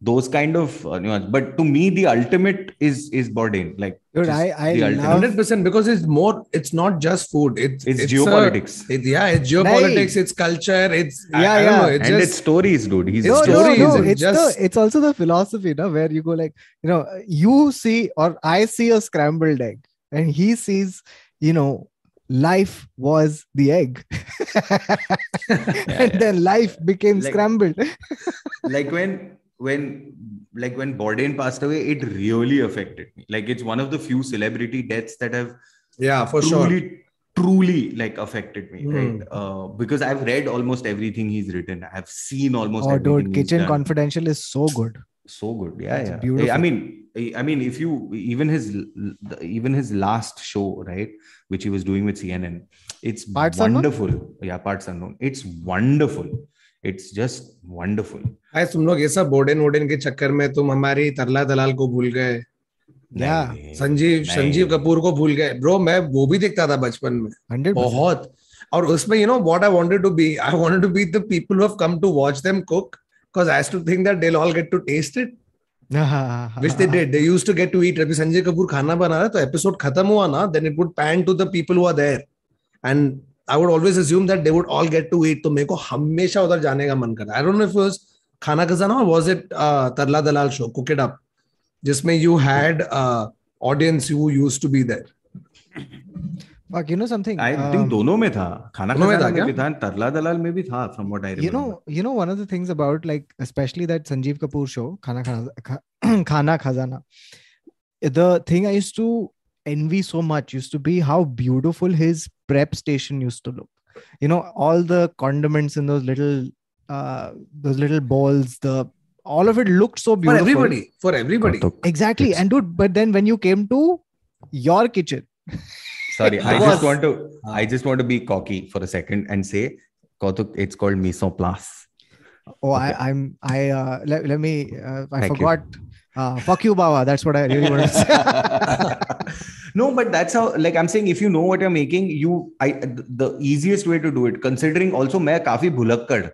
those kind of uh, nuance. But to me, the ultimate is is Bourdain. Like, Dude, I I hundred percent because it's more. It's not just food. It's it's, it's geopolitics. A, it, yeah, it's geopolitics. It's culture. It's yeah, I, yeah. Know, it's and just, it's stories, dude. He's no, stories. No, no, it's just, the, it's also the philosophy, no, where you go like, you know, you see or I see a scrambled egg, and he sees, you know, life was the egg yeah, and yeah. then life became like, scrambled like when when like when Bourdain passed away, it really affected me. Like it's one of the few celebrity deaths that have yeah for truly, sure truly like affected me, mm. right? Uh, because I've read almost everything he's written. I've seen almost. Oh, dude, Kitchen Confidential is so good. So good, yeah, yeah. Beautiful. I mean, I mean, if you even his even his last show, right, which he was doing with CNN, it's parts wonderful. Unknown? Yeah, parts unknown. It's wonderful. It's just wonderful guys तुम लोग ये सब Borden warden के चक्कर में तुम हमारी तरला दलाल को भूल गए। या संजीव संजीव कपूर को भूल गए। ब्रो मैं वो भी देखता था बचपन में। बहुत। और उसमें you know what I wanted to be I wanted to be the people who have come to watch them cook because I too think that they all get to taste it which they did. They used to get to eat. अभी संजय कपूर खाना बना रहा तो episode खत्म हुआ ना it would pan to the people who are there. And I would always assume that they would all get to eat तो मेरे को हमेशा उधर जाने का मन कर I don't know if was Khana Khazana was it Tarla Dalal show cook it up जिसमें you had audience you used to be there Fuck, you know something? I um, think दोनों में था खाना में था क्या? में भी था तरला दलाल में भी था from what I remember. You know, you know one of the things about like especially that Sanjeev Kapoor show, खाना खाना खाना खजाना. The thing I used to envy so much used to be how beautiful his prep station used to look you know all the condiments in those little uh those little balls the all of it looked so beautiful for everybody for everybody exactly and dude but then when you came to your kitchen sorry i just want to i just want to be cocky for a second and say Kautuk, it's called mise en place oh okay. i i'm i uh let, let me uh, i Thank forgot you uh, fuck you, Baba. That's what I really want to say. no, but that's how, like, I'm saying, if you know what you're making, you, I, the easiest way to do it, considering also, मैं काफी भुलक्कड़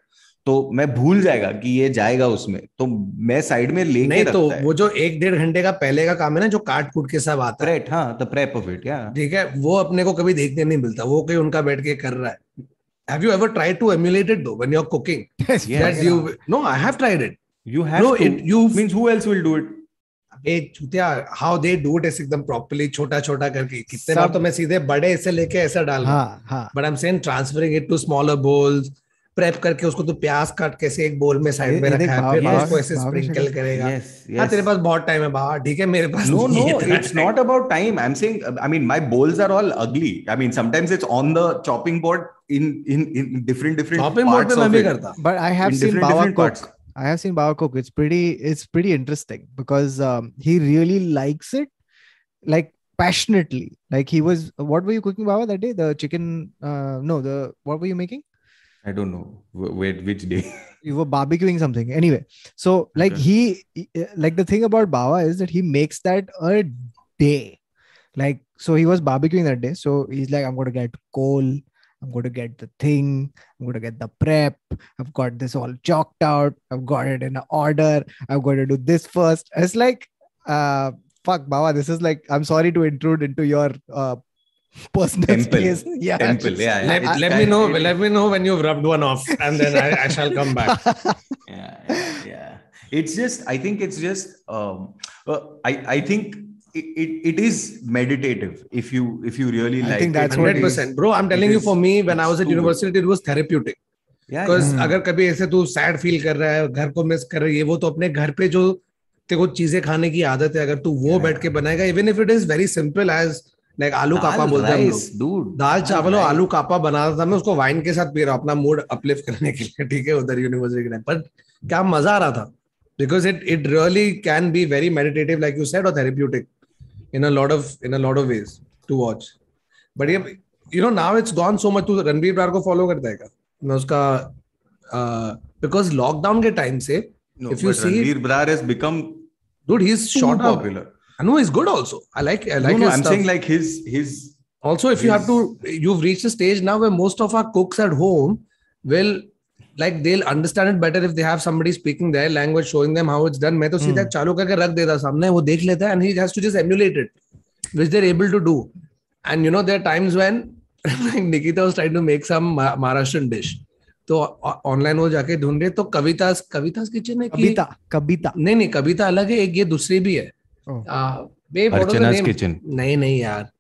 तो मैं भूल जाएगा कि ये जाएगा उसमें। तो मैं साइड में लेके नहीं तो है। वो जो एक डेढ़ घंटे का पहले का काम है ना जो काट कूट के सब आता है। हाँ द प्रेप ऑफ़ इट ठीक है वो अपने को कभी देखने नहीं मिलता। वो कोई उनका बैठ के कर रहा है। Have you ever tried to emulate it though when you are cooking that you know I have tried it You have no, to. It, you means who else will do it? ए चुतिया how they do it एकदम properly छोटा छोटा करके। कितने बार तो मैं सीधे बड़े ऐसे लेके ऐसा डाल हाँ, हाँ. But I am saying transferring it to smaller bowls prep करके उसको तो प्याज काट के एक बोल में साइड में रखा है फिर उसको ऐसे स्प्रिंकल करेगा हाँ तेरे पास बहुत टाइम है बाहर ठीक है मेरे पास no no it's not about time I am saying I mean my bowls are all ugly I mean sometimes it's on the chopping board in in in different different chopping board पे मैं भी करता but I have seen Bawa cook I have seen Baba cook. It's pretty. It's pretty interesting because um, he really likes it, like passionately. Like he was. What were you cooking, Baba, that day? The chicken. Uh, no, the what were? I don't know. Wait, which day? you were barbecuing something. Anyway, so like okay. he, like the thing about Bawa is that he makes that a day. Like, so he was barbecuing that day. So he's like, I'm going to get coal. I'm going to get the thing. I'm going to get the prep. I've got this all chalked out. I've got it in order. I'm going to do this first. It's like, uh, fuck, Bawa, this is like, I'm sorry to intrude into your uh, personal temple. space. Yeah. Temple. Yeah. Let, yeah. let I, me know. Let me know when you've rubbed one off, and then I, I shall come back. yeah, yeah, yeah. It's just. I think it's just. Um, uh, I I think it, it, it is meditative if you if you really I like. I think that's hundred percent, bro. I'm telling it you, for me, when I was at university, it was therapeutic. Because yeah. अगर कभी ऐसे तू sad feel कर रहा है घर को miss कर रहा है वो तो अपने घर पे जो तेरे को चीज़ें खाने की आदत है अगर तू वो बैठ के बनाएगा even if it is very simple as like आलू कापा बोलते हैं हम दाल चावल और आलू कापा बना रहा था मैं उसको वाइन के साथ पी रहा हूँ अपना मूड अपलिफ्ट करने के लिए ठीक है उधर यूनिवर्सिटी के टाइम पर क्या मज़ा आ रहा था? Because it it really can be very meditative like you said और therapeutic in a lot of in a lot of ways to watch but ये you know now it's gone so much तू रणबीर ब्रार को follow करता है क्या? मैं उसका because lockdown के टाइम से if you see Ranveer Brar has become dude he's shot popular I know he's good also. I like I like. No, no I'm stuff. saying like his his. Also, if his... you have to, you've reached a stage now where most of our cooks at home will like they'll understand it better if they have somebody speaking their language showing them how it's done मैं तो सीधा चालू करके रख देता सामने वो देख लेता है and he has to just emulate it which they're able to do and you know there are times when like Nikita was trying to make some Maharashtrian dish तो ऑनलाइन वो जाके ढूंढ रहे तो कविता कविता किचन है कविता कविता नहीं नहीं कविता अलग है एक ये दूसरी भी है किचन नहीं नहीं यार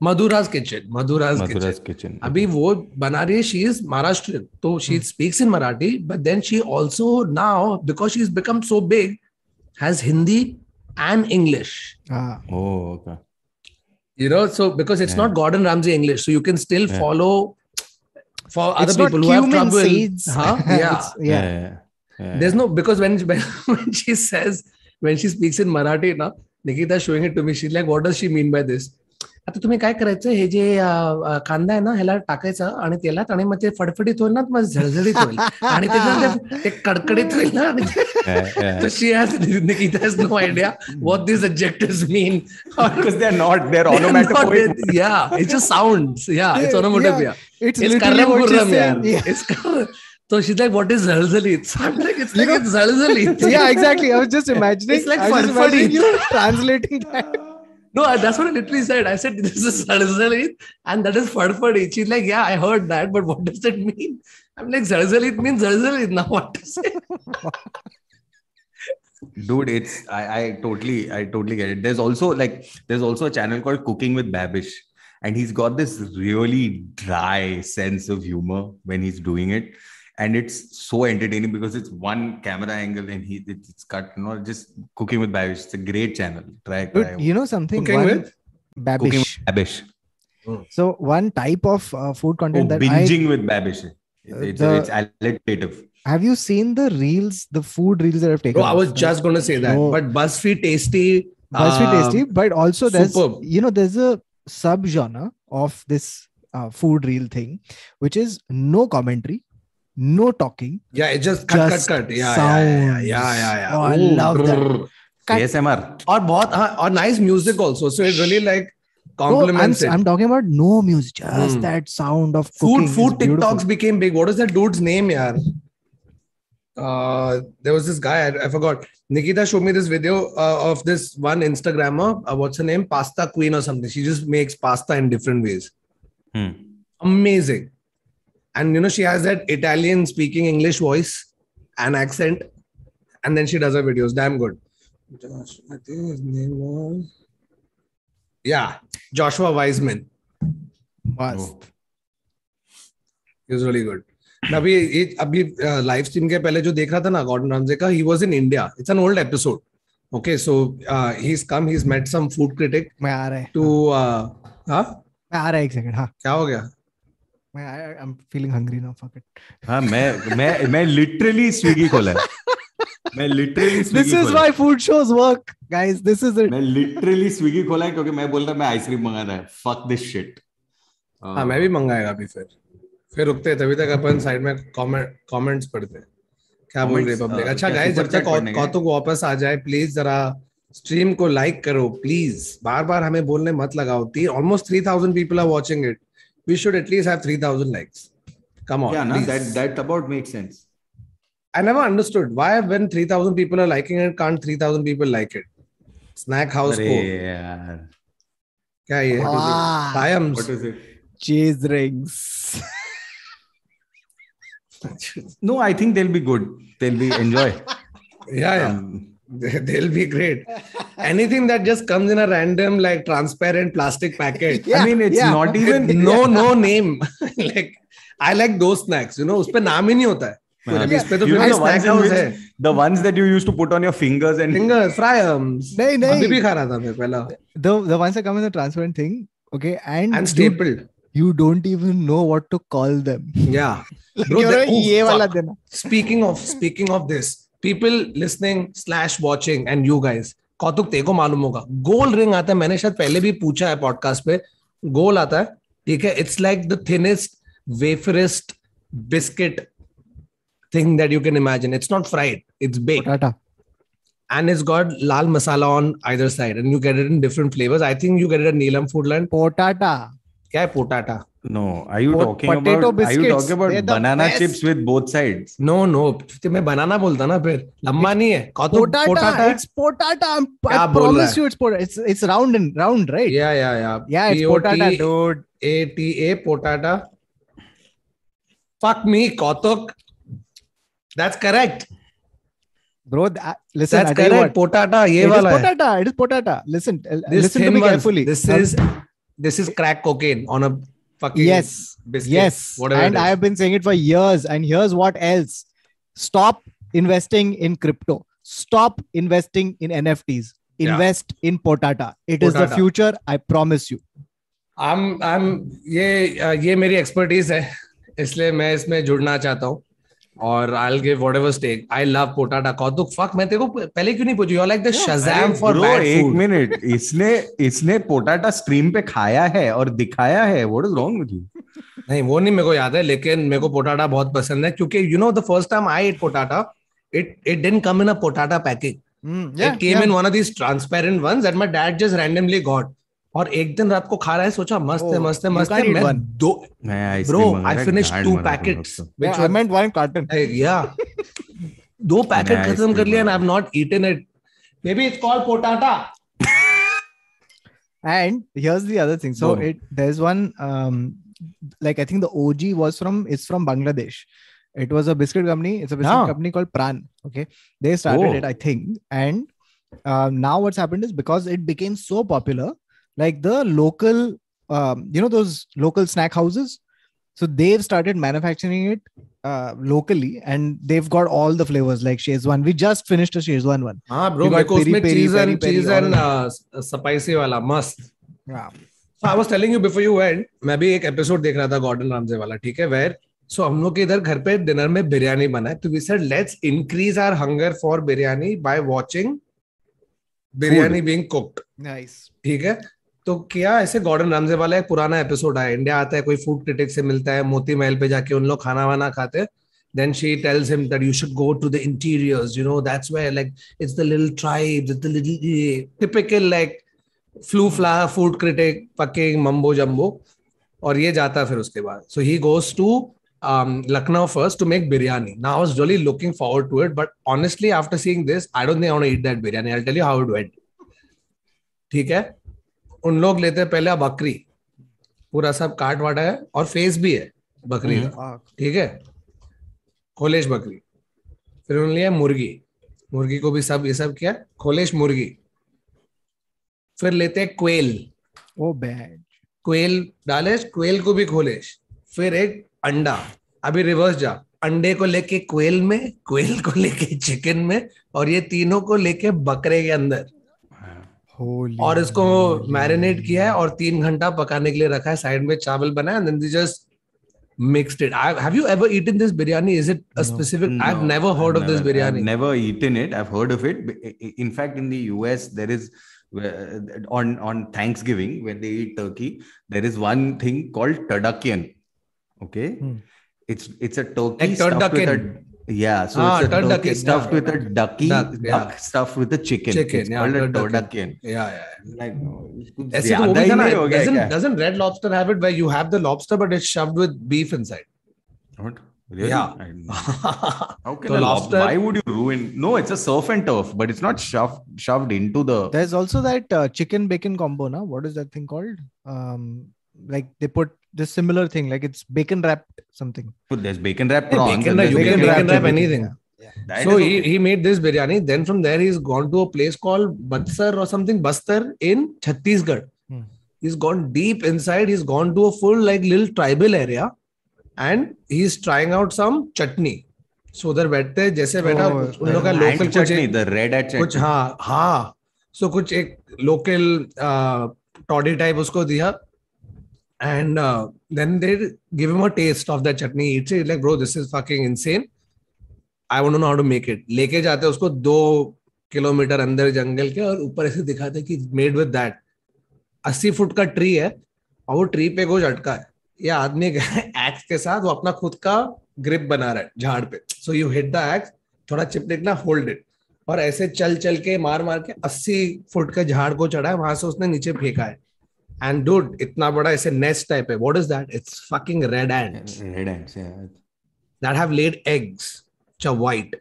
मधुराज किचन मधुराज किचन अभी वो बना रही है शी इज़ महाराष्ट्र तो she speaks in Marathi but then she also now because she is become so big has Hindi and English you know so because it's yeah. not gordon ramsay english so you can still yeah. follow for it's other people who have trouble seeds. huh yeah. yeah. yeah yeah there's no because when when she says when she speaks in Marathi ना Nikita showing it to me she like what does she mean by this आता तुम्ही काय करायचं? हे जे कांदा आहे ना ह्याला टाकायचा आणि त्याला आणि मग ते फडफडीत होईल ना मग झळझळीत होईल. आणि ते कडकडीत होईल ना आणि she has Nikita has no idea what this objectives mean not there automatic yeah it's a sound yeah it's automatic it's कर्रम कुर्रम यार it's So she's like, "What is zalzalit?" So I'm like, "It's like it's zalzalit." yeah, exactly. I was just imagining. It's like farfadi. You know, translating that. No, that's what I literally said. I said, "This is zalzalit," and that is farfadi. She's like, "Yeah, I heard that, but what does it mean?" I'm like, "Zalzalit means zalzalit." Now what to say? Dude, it's I, I totally I totally get it. There's also like there's also a channel called Cooking with Babish and he's got this really dry sense of humor when he's doing it and it's so entertaining because it's one camera angle and he it's cut you know just cooking with babish. It's a great channel. Try, try. you know something? Cooking one, with? Babish. Cooking with babish. Hmm. so one type of uh, food content oh, that binging I, with babish. It's, the, it's alliterative. Have you seen the reels the food reels that i've taken oh, i was just going to say that. Oh. but buzzfeed tasty buzzfeed uh, tasty but also there's superb. you know there's a sub genre of this uh, food reel thing which is no commentary no talking. Yeah, it just cut, just cut, cut. Yeah, yeah, yeah, yeah, yeah, yeah. Oh, I Ooh, love brr. that. ASMR. और बहुत हाँ और nice music also. So it really like complements no, I'm, it. I'm talking about no music, just hmm. that sound of food. Food TikToks became big. What is that dude's name, yaar? Uh, there was this guy I, I forgot. Nikita showed me this video uh, of this one Instagrammer. Uh, what's her name? Pasta Queen or something. She just makes pasta in different ways. Hmm. Amazing and you know she has that italian speaking english voice and accent and then she does her videos damn good Josh, i think his name was yeah joshua wiseman was he was really good मैं अभी ये अभी लाइव स्ट्रीम के पहले जो देख रहा था ना गॉर्डन रामजे का he was in India it's an old episode okay so he is come he is met some food critic मैं आ रहा है टू हां मैं आ रहा है एक सेकंड हां क्या हो गया मैं I am feeling hungry now fuck it हाँ मैं मैं मैं लिटरली स्विगी खोला है मैं literally this is why food shows work guys this is it मैं लिटरली स्विगी खोला है क्योंकि मैं बोल रहा मैं आइसक्रीम मंगाना है। फक दिस शिट हाँ मैं भी मंगाएगा अभी फिर। फिर रुकते तभी तक अपन साइड में कमेंट कमेंट्स पढ़ते क्या बोल रही पब्लिक uh, अच्छा गाइस जब तक कौतुक वापस आ जाए प्लीज़ जरा स्ट्रीम को लाइक करो प्लीज़ बार बार हमें बोलने मत लगाओ। Almost three thousand people are watching it We should at least have three thousand likes come on Yeah, no, that that about makes sense. I never understood why when 3000 people are liking it can't 3000 people like it snack house अरे को यार, क्या ये Ah. Times what is it? cheese rings No, I think they'll be good. They'll be enjoy. yeah yeah Um, they'll be great anything that just comes in a random like transparent plastic packet Yeah, I mean, it's yeah. not even. no no name like I like those snacks you know उस पे नाम ही नहीं होता है Yeah. अभी इस पे तो You know फिर the snack ones in house which- है the ones that you used to put on your fingers and fingers fryums नहीं अभी नहीं भी खा रहा था मैं पहला the the ones that come in the transparent thing okay and and you, stapled you don't even know what to call them yeah Bro, they- oh, ये वाला fuck. देना speaking of speaking of this people listening slash watching and you guys कौतुक ते को मालूम होगा। गोल ring आता है। मैंने शायद पहले भी पूछा है पॉडकास्ट पे। गोल आता है। ठीक है? It's like the thinnest waferest biscuit thing that you can imagine it's not fried it's bake and it's got lal masala on either side and you get it in different flavour I think you get it Neelam Foodland Potata. क्या है? Potata. No, are you talking potato about? Are you talking about the banana best. chips with both sides? No no मैं बनाना बोलता ना फिर लंबा नहीं है. पोटाटा है It's potata. I promise you, it's potata. It's it's round and round, right? Yeah, yeah, yeah. Yeah, it's potata, dude. A T A potata. Fuck me, Kautuk. That's correct. Bro, that, listen. That's correct. Potata. ये वाला है. potata. It is potata. Listen, uh, This listen to me ones. carefully. This Um, is this is crack cocaine on a fucking yes, biscuit. yes. Whatever. and it is. I have been saying it for years. And here's what else: stop investing in crypto. Stop investing in NFTs. Yeah. Invest in potata. It is the Potata. future. I promise you. I'm I'm ये uh, ये मेरी expertise है इसलिए मैं इसमें जुड़ना चाहता हूँ और I'll give whatever stake. I love potata. कौतुक fuck मैं तेरे को पहले क्यों नहीं पूछी? You're like the Shazam for Bro, bad एक मिनट इसने इसने पोटाटा स्ट्रीम पे खाया है और दिखाया है. What is wrong with you नहीं वो नहीं मेरे को याद है लेकिन मेरे को पोटाटा बहुत पसंद है क्योंकि you know the first time I ate Potata it it didn't come in a Potata package Mm, it came in one of these transparent ones that my dad just randomly got और एक दिन रात को खा रहा है सोचा मस्त है मस्त है मस्त है मैं दो bro I finish two packets which I meant one carton या दो पैकेट खत्म कर लिया I have not eaten it may be it's called Potata and here's the other thing so it there is one like I think the OG was from is from Bangladesh it was a biscuit company it's a biscuit company called Pran okay they started it I think and Uh, now what's happened is because it became so like the local, um, you know, those local snack houses. So they've started manufacturing it uh, locally, and they've got all the flavors like Shezwan. We just finished a Shezwan one. हाँ मेरे got को उसमें peri-peri, cheese and peri-peri, cheese and spicy वाला Yeah. So I was telling you before you went, मैं भी एक episode देख रहा था गॉर्डन रामजे वाला ठीक है वेयर सो हम लोग के इधर घर पे डिनर में बिरयानी बना है तो we said let's increase our hunger for biryani by watching biryani being cooked Nice. ठीक है तो क्या ऐसे गॉर्डन रामजे वाला एक पुराना एपिसोड आया इंडिया आता है कोई फ़ूड क्रिटिक से मिलता है मोती महल पे जाके उन लोग खाना वाना खाते then she tells him that you should go to the interiors you know that's where like it's the little tribes it's the little eh, typical like flu fla food critic fucking jumbo और ये जाता है फिर उसके बाद he goes to um, Lucknow first to make biryani. Now I was really looking forward to it, but honestly, after seeing this, I don't think I want to eat that biryani. I'll tell you how it went. ठीक है उन लोग लेते हैं पहले बकरी। पूरा सब काट वाटा है और फेस भी है बकरी का। ठीक है? खोलेश बकरी। फिर उन्होंने लिया मुर्गी। मुर्गी को भी सब ये सब किया। खोलेश मुर्गी। फिर लेते हैं क्वेल। Oh, bad. क्वेल डाले क्वेल को भी खोलेश। फिर एक अंडा। अभी रिवर्स जा। अंडे को लेके क्वेल में क्वेल को लेके चिकन में और ये तीनों को लेके बकरे के अंदर। और इसको मैरिनेट किया है और तीन घंटा पकाने के लिए रखा है साइड में चावल बनाया and then just mixed it. I, have you ever eaten this biryani? Is it a No. specific? No, I've never heard I've of this biryani. I've never eaten it. I've heard of it. In fact, in the US, there is uh, on on Thanksgiving when they eat turkey, there is one thing called turducken. Okay, Hmm. it's it's a turkey Like stuffed with a. Yeah, so ah, it's a turducken, stuffed yeah, with a ducky, duck, yeah. duck stuffed with a chicken. Chicken, it's yeah, called a turducken. Yeah, yeah. Like, no, doesn't, doesn't Red Lobster have it where you have the lobster but it's shoved with beef inside? What? Really? Yeah. Okay. so lobster? Why would you ruin? No, it's a surf and turf, but it's not shoved shoved into the. There's also that uh, chicken bacon combo. Now, what is that thing called? Um, like they put this similar thing, like it's bacon wrapped something. Oh, there's bacon wrapped Yeah, prawns. bacon wrap- you can bacon bacon wrapped wrap chicken. anything. That so is he, okay. he made this biryani. Then from there he's gone to a place called Batsar or something, Bastar in Chhattisgarh. Hmm. He's gone deep inside. He's gone to a full like little tribal area, and he's trying out some chutney. So उधर बैठते हैं जैसे बैठा Oh, उन लोग का local कुछ chutney, एक- the red at कुछ. हाँ हाँ सो कुछ एक लोकल टॉडी टाइप उसको दिया and then they give him a taste of that chutney it's like bro this is fucking insane I want know how to make it लेके जाते हैं उसको दो किलोमीटर अंदर जंगल के और ऊपर ऐसे दिखाते कि मेड विद दैट अस्सी फुट का ट्री है और वो ट्री पे कुछ अटका है। ये आदमी एक्स के साथ वो अपना खुद का ग्रिप बना रहा है झाड़ पे। So you hit the axe थोड़ा चिपटिकना होल्ड इट और ऐसे चल चल के मार मार के 80 फुट के झाड़ को चढ़ा है, वहाँ से उसने नीचे फेंका है। एंड डूड इतना बड़ा ऐसे नेस्ट टाइप है what is that it's fucking red ants Red ants, yeah. That have laid eggs च वाइट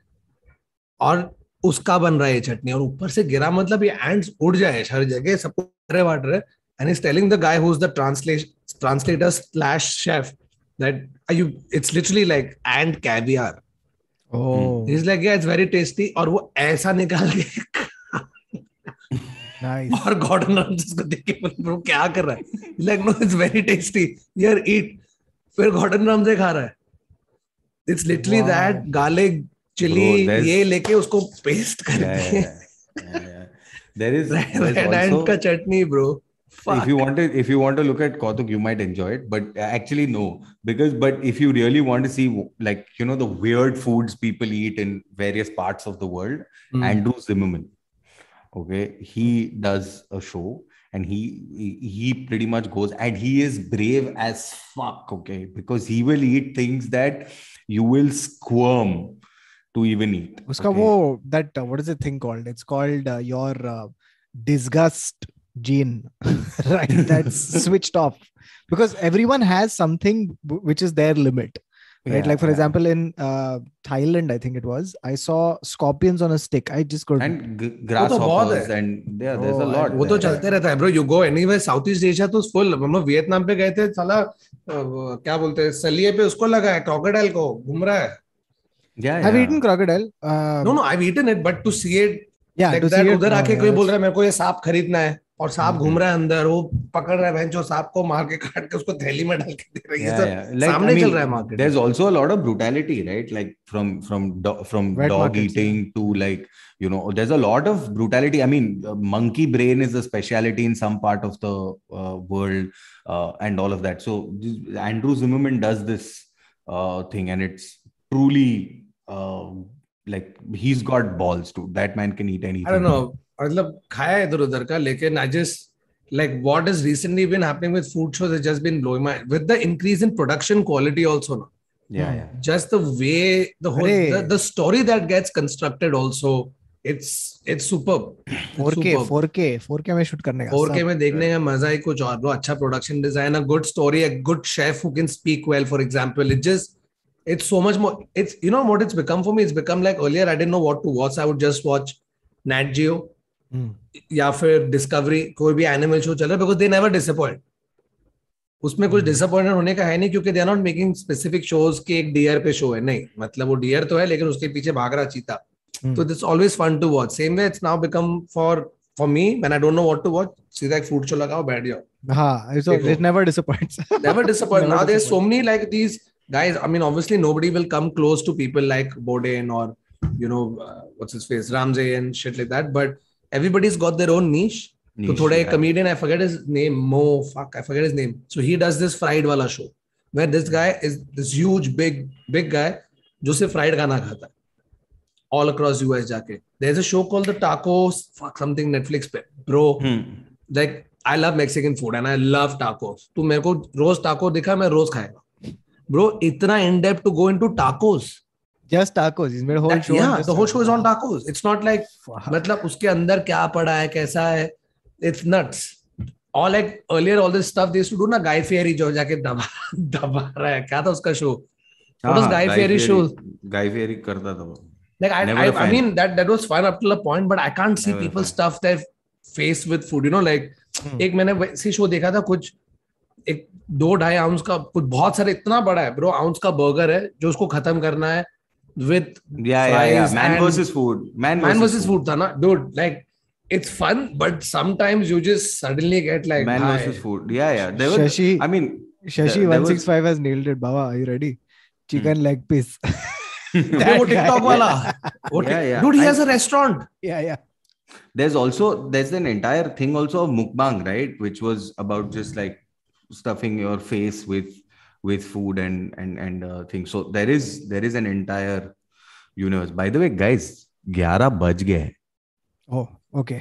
और उसका बन रहा है चटनी। और ऊपर से गिरा मतलब ये एंड्स उड़ जाए हर जगह सबको रहे वाट रहे and is telling the guy who is the translation translator slash chef that you it's literally like and caviar Oh, is like yeah it's very tasty और वो ऐसा निकाल के nice. और गॉर्डन राम्स इसको देख के ब्रो क्या कर रहा है like no it's very tasty यार ईट फिर गॉर्डन राम्स खा रहा है it's literally that garlic chilli ये लेके उसको पेस्ट Yeah, करके yeah, yeah, yeah. There is red there's and also- का chutney bro if you want to if you want to look at Kautuk, you might enjoy it, but actually no, because but if you really want to see like you know the weird foods people eat in various parts of the world, Hmm. Andrew Zimmerman, okay, he does a show and he he- pretty much goes and he is brave as fuck, okay, because he will eat things that you will squirm to even eat. Uska okay? wo that uh, what is the thing called? It's called uh, your uh, disgust gene, right? That's switched off because everyone has something which is their limit, right? Yeah, like for yeah. example, in uh, Thailand, I think it was, I saw scorpions on a stick. I just couldn't. and g- grasshoppers है। and yeah, there's Oh, a lot. वो तो there. चलते रहता है bro you go anyway south east Asia तो full हम लोग Vietnam पे गए थे साला अ, क्या बोलते हैं सलिए पे उसको लगा है क्रोकोडाइल को घूम रहा है Yeah, I've yeah. eaten crocodile. Uh, no no I eaten it but to see it yeah, Like to that, see it, उधर uh, आके कोई बोल रहा है मेरे को ये सांप खरीदना है और सांप घूम रहा है अंदर वो पकड़ रहा है भैंस जो सांप को मार के काट के उसको थैली में डाल के दे रही है। सर सामने चल रहा है market there is also a lot of brutality right like from from from dog eating to like you know there is a lot of brutality I mean monkey brain is a speciality in some part of the world and all of that so Andrew Zimmerman does this thing and it's truly like he is got balls to that man can eat anything I don't know मतलब खाया इधर उधर का लेकिन I just like what is recently been happening with food shows is just been blowing my with the increase in production quality also ना just the way the whole the story that gets constructed also it's it's super 4K 4K 4K में shoot करने का। 4K में देखने का मज़ा ही कुछ और वो अच्छा production design a good story a good chef who can speak well for example it just it's so much more it's you know what it's become for me it's become like earlier I didn't know what to watch I would just watch Nat Geo या फिर Discovery कोई भी animal show चल रहा है because they never उसमें कुछ disappointed होने का है नहीं क्योंकि they are not making specific shows के एक डियर पे शो है नहीं. मतलब वो डियर तो है लेकिन उसके पीछे भाग रहा चीता. तो that's always fun to watch same way it's now become for for me man I don't know what to watch सीधा एक फ़ूड शो लगाओ बैठ जाओ. But everybody's got their own niche. So Niche, today, yeah. comedian, I forget his name, Mo. Fuck, I forget his name. So he does this fried wala show where this guy is this huge, big, big guy, जो सिर्फ़ fried खाना खाता है all across US जाके. There's a show called the Tacos, fuck something Netflix पे, bro. Hmm. like I love Mexican food and I love tacos. तू मेरे को रोज taco दिखा मैं रोज खाएगा. Bro, इतना in depth to go into tacos. Just tacos. He's made a whole That- show. yeah, the whole show is on tacos. It's not like. मतलब उसके अंदर क्या पड़ा है कैसा है. It's nuts. Or like earlier all this stuff they used to do ना Guy Fieri जो जाके दबा दबा रहा है. क्या था उसका show? What was हाँ, Guy Fieri show? Guy Fieri करता था वो Like I, Never I, I mean that that was fun up to a point, but I can't see Never people stuff their face with food. You know, like Hmm. एक मैंने वैसी show देखा था कुछ एक दो ढाई आउंस का कुछ बहुत सारे इतना बड़ा है ब्रो आउंस का बर्गर है जो उसको खत्म करना है with yeah, yeah, yeah. man versus food. Man, man versus, versus food, food dude. Like it's fun, but sometimes you just suddenly get like man versus food. Yeah, yeah. There was, Shashi, I mean, Shashi one six five has nailed it. Baba, are you ready? Chicken hmm. leg piece. that TikTok wala. Yeah, yeah. Dude, he has a restaurant. Yeah, yeah there's also there's an entire thing also of mukbang right which was about just like stuffing your face with with food and and and uh, things so there is there is an entire universe by the way guys 11 बज गए हैं। Oh, okay.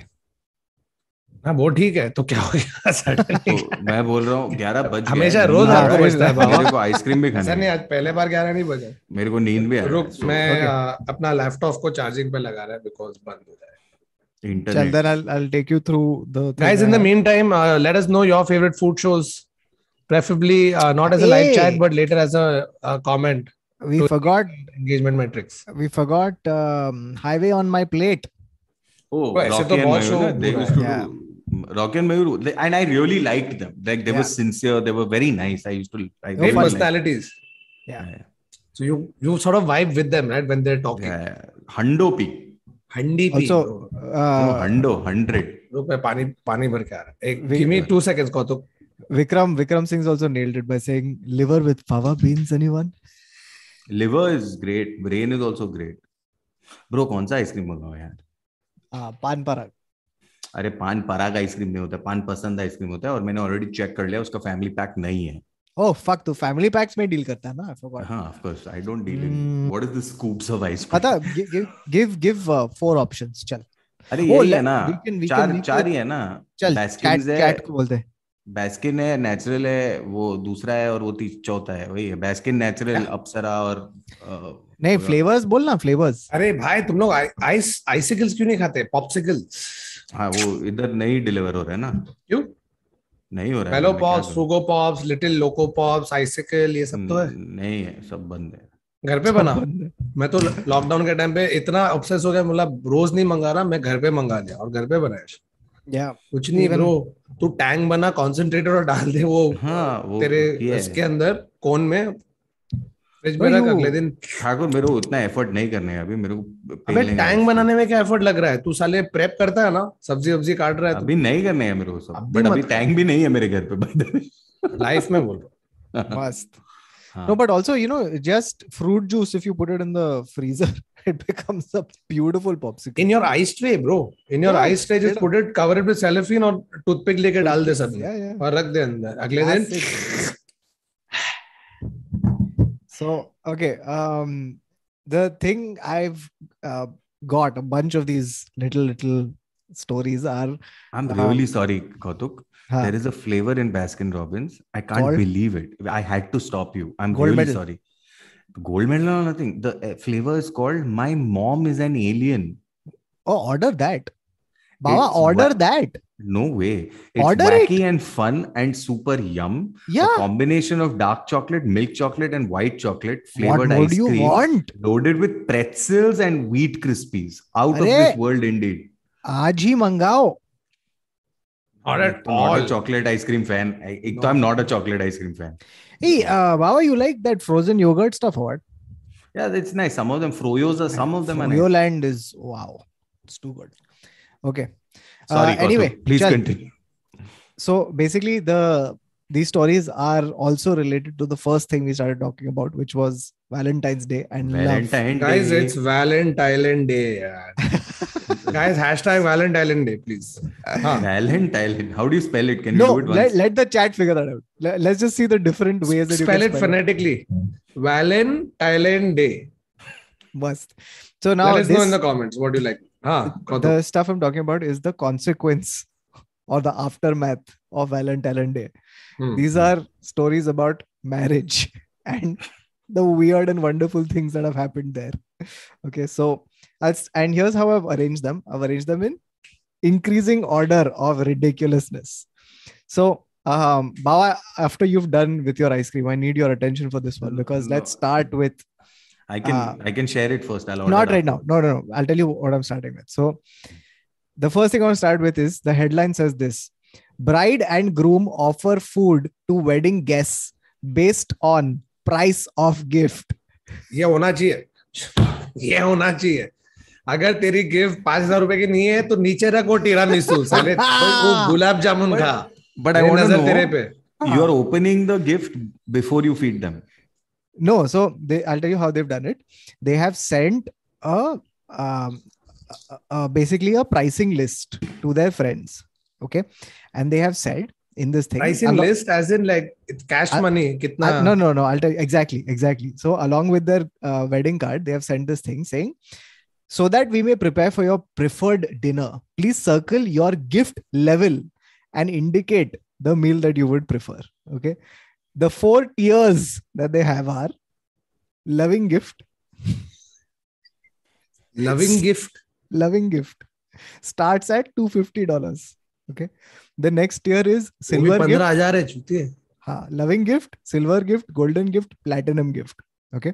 हाँ वो ठीक है तो क्या हो गया सडनली तो मैं बोल रहा हूँ 11 बज हमेशा रोज आपको बजता है मेरे को आइसक्रीम भी खाना नहीं आज पहले बार ग्यारह नहीं बजा मेरे को नींद भी आ रुक So, मैं okay. अपना लैपटॉप को चार्जिंग पे लगा रहा है बिकॉज़ बंद हो जाए Chal, internet then I'll, I'll take you through the. guys in the meantime uh, let us know your favorite food shows preferably uh, not as a live Hey. chat but later as a, a comment we to- forgot. engagement metrics We forgot um, highway on my plate. Oh, तो ऐसे Rocky तो and बहुत Mayur, show na, they बुरा used to है। do Rocky and Mayur, they- and I really liked them. Like they were Yeah. sincere, they were very nice. I used to, I great really liked- personalities Yeah. Yeah, so you you sort of vibe with them right when they're talking yeah, yeah. Hundo P. Hundo P Also, No, uh, Hundo, hundred. रुक मैं पानी पानी भर के आ रहा है एक We- give me two seconds को तो Vikram Vikram Singh's also nailed it by saying liver with fava beans. Anyone? Liver is great. Brain is also great. Bro, कौन सा आइसक्रीम मंगाओ यार? Uh, pan parag. अरे पान पराग आइसक्रीम नहीं होता पान पसंद आइसक्रीम होता है और मैंने ऑलरेडी चेक कर लिया उसका फैमिली पैक नहीं है Oh fuck, तो family packs में deal करता है ना? I forgot. हाँ of course I don't deal in Hmm. What is the scoops of ice cream पता give give give, uh, four options. चल अरे Oh, यही है ना we can- we चार can- चार ही है ना चल cat है cat को बोलते हैं. बैस्किन है नेचुरल है वो दूसरा है और वो चौथा है वही है। बैस्किन नेचुरल अप्सरा और अ, नहीं पूरा- flavors बोलना flavors. अरे भाई तुम लोग आइस आइसिकल्स क्यों नहीं खाते? पॉप्सिकल्स हाँ वो इधर नहीं डिलीवर हो रहा है ना। क्यों? नहीं हो रहा है pops? Frugo pops little loco pops icicle ये सब तो है? नहीं है सब बंद है। घर पे बना? मैं तो लॉकडाउन के टाइम पे इतना ऑब्सेस हो गया मतलब रोज नहीं मंगा रहा मैं घर पे मंगा लिया और घर पे बनाया। कुछ नहीं ब्रो तू टैंग बना कॉन्सेंट्रेटर और डाल दे वो हाँ वो तेरे इसके अंदर कोन में। फ्रिज में रख अगले दिन। ठाकुर मेरे को उतना एफर्ट नहीं करने हैं अभी मेरे को अबे पेलने का टैंग है। बनाने में क्या एफर्ट लग रहा है? तू साले प्रेप करता है ना सब्ज़ी वब्जी काट रहा है अभी नहीं करने हैं मेरे को सब। बट अभी टैंक भी नहीं है मेरे घर पे लाइफ में बोल. हाँ। No, but also, you know, just fruit juice, if you put it in the freezer, it becomes a beautiful popsicle. In your ice tray bro in your Yeah, ice tray just straight put it cover it with cellophane और toothpick लेके डाल दे सब Yeah, yeah. और रख दे अंदर अगले दिन Classic. So, okay. Um, the thing I've uh, got a bunch of these little, little stories are I'm Um, really sorry, Kautuk. huh, There is a flavor in Baskin Robbins. I can't Called? believe it. I had to stop you. I'm Gold really medal. sorry. Gold medal or nothing. The uh, flavor is called My Mom is an Alien. oh, order that. Baba, It's order wa- that. No way. It's Order wacky and fun and super yum. A Yeah. combination of dark chocolate, milk chocolate, and white chocolate What flavored more ice do you cream want? loaded with pretzels and wheat crispies. Out of Arre. this world, indeed. आज ही मंगाओ Not at I'm not all. a chocolate ice cream fan. I, एक तो No. I'm not a chocolate ice cream fan. Hey, uh, Baba, you like that frozen yogurt stuff or what? Yeah, it's nice. Some of them froyos are some of them are nice. Froyoland is wow. It's too good. Okay. Sorry, Uh, anyway, please chal. continue. So basically, the these stories are also related to the first thing we started talking about, which was Valentine's Day and Valentine love. Guys, it's Valentine Day. yaar. Guys, hashtag Valentine Day, please. Huh. Valentine. How do you spell it? Can you do it once? let, let the chat figure that out. Let, us just see the different ways that Spell you it can phonetically. Valentine Day. Must. So now Let us know in the comments what do you like. Huh, the stuff I'm talking about is the consequence or the aftermath of Valentine Day. Hmm. These are stories about marriage and the weird and wonderful things that have happened there. Okay, so that's and here's how I've arranged them. I've arranged them in increasing order of ridiculousness. So, um, Bawa, after you've done with your ice cream, I need your attention for this one because let's start with I can uh, I can share it first. I'll order not right now. No, no, no. I'll tell you what I'm starting with. So, the first thing I want to start with is the headline says this Bride and groom offer food to wedding guests based on price of gift. ये होना चाहिए ये होना चाहिए अगर तेरी gift पाँच हज़ार रुपए की नहीं है तो नीचे रख वो टीरा मिसू साले गुलाब जामुन But- खा But I मेरी want to नज़र तेरे पे you are opening the gift before you feed them. No, so they, I'll tell you how they've done it. They have sent a um, uh, uh, basically a pricing list to their friends. Okay. And they have said in this thing. Price in list, as in like it's cash money. Kitna? I, no, no, no. I'll tell you exactly, exactly. So along with their uh, wedding card, they have sent this thing saying, so that we may prepare for your preferred dinner, please circle your gift level and indicate the meal that you would prefer. Okay. The four tiers that they have are loving gift, loving gift, loving gift starts at $250. Okay. The next tier is वो silver gift. पंद्रह हज़ार है चूतिए हाँ, loving gift, silver gift, golden gift, platinum gift. Okay.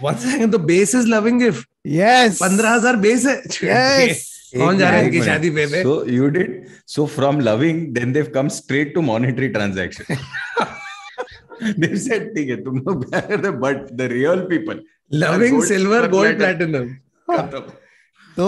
one second the base is loving gift Yes. पंद्रह हज़ार base है Yes. कौन जा रहा है इनकी शादी पे बे? So you did so from loving, then they've come straight to monetary transaction. they've said, ठीक है, तुम लोग प्यार करते हो, but the real people. loving Gold, silver silver, gold platinum. platinum So,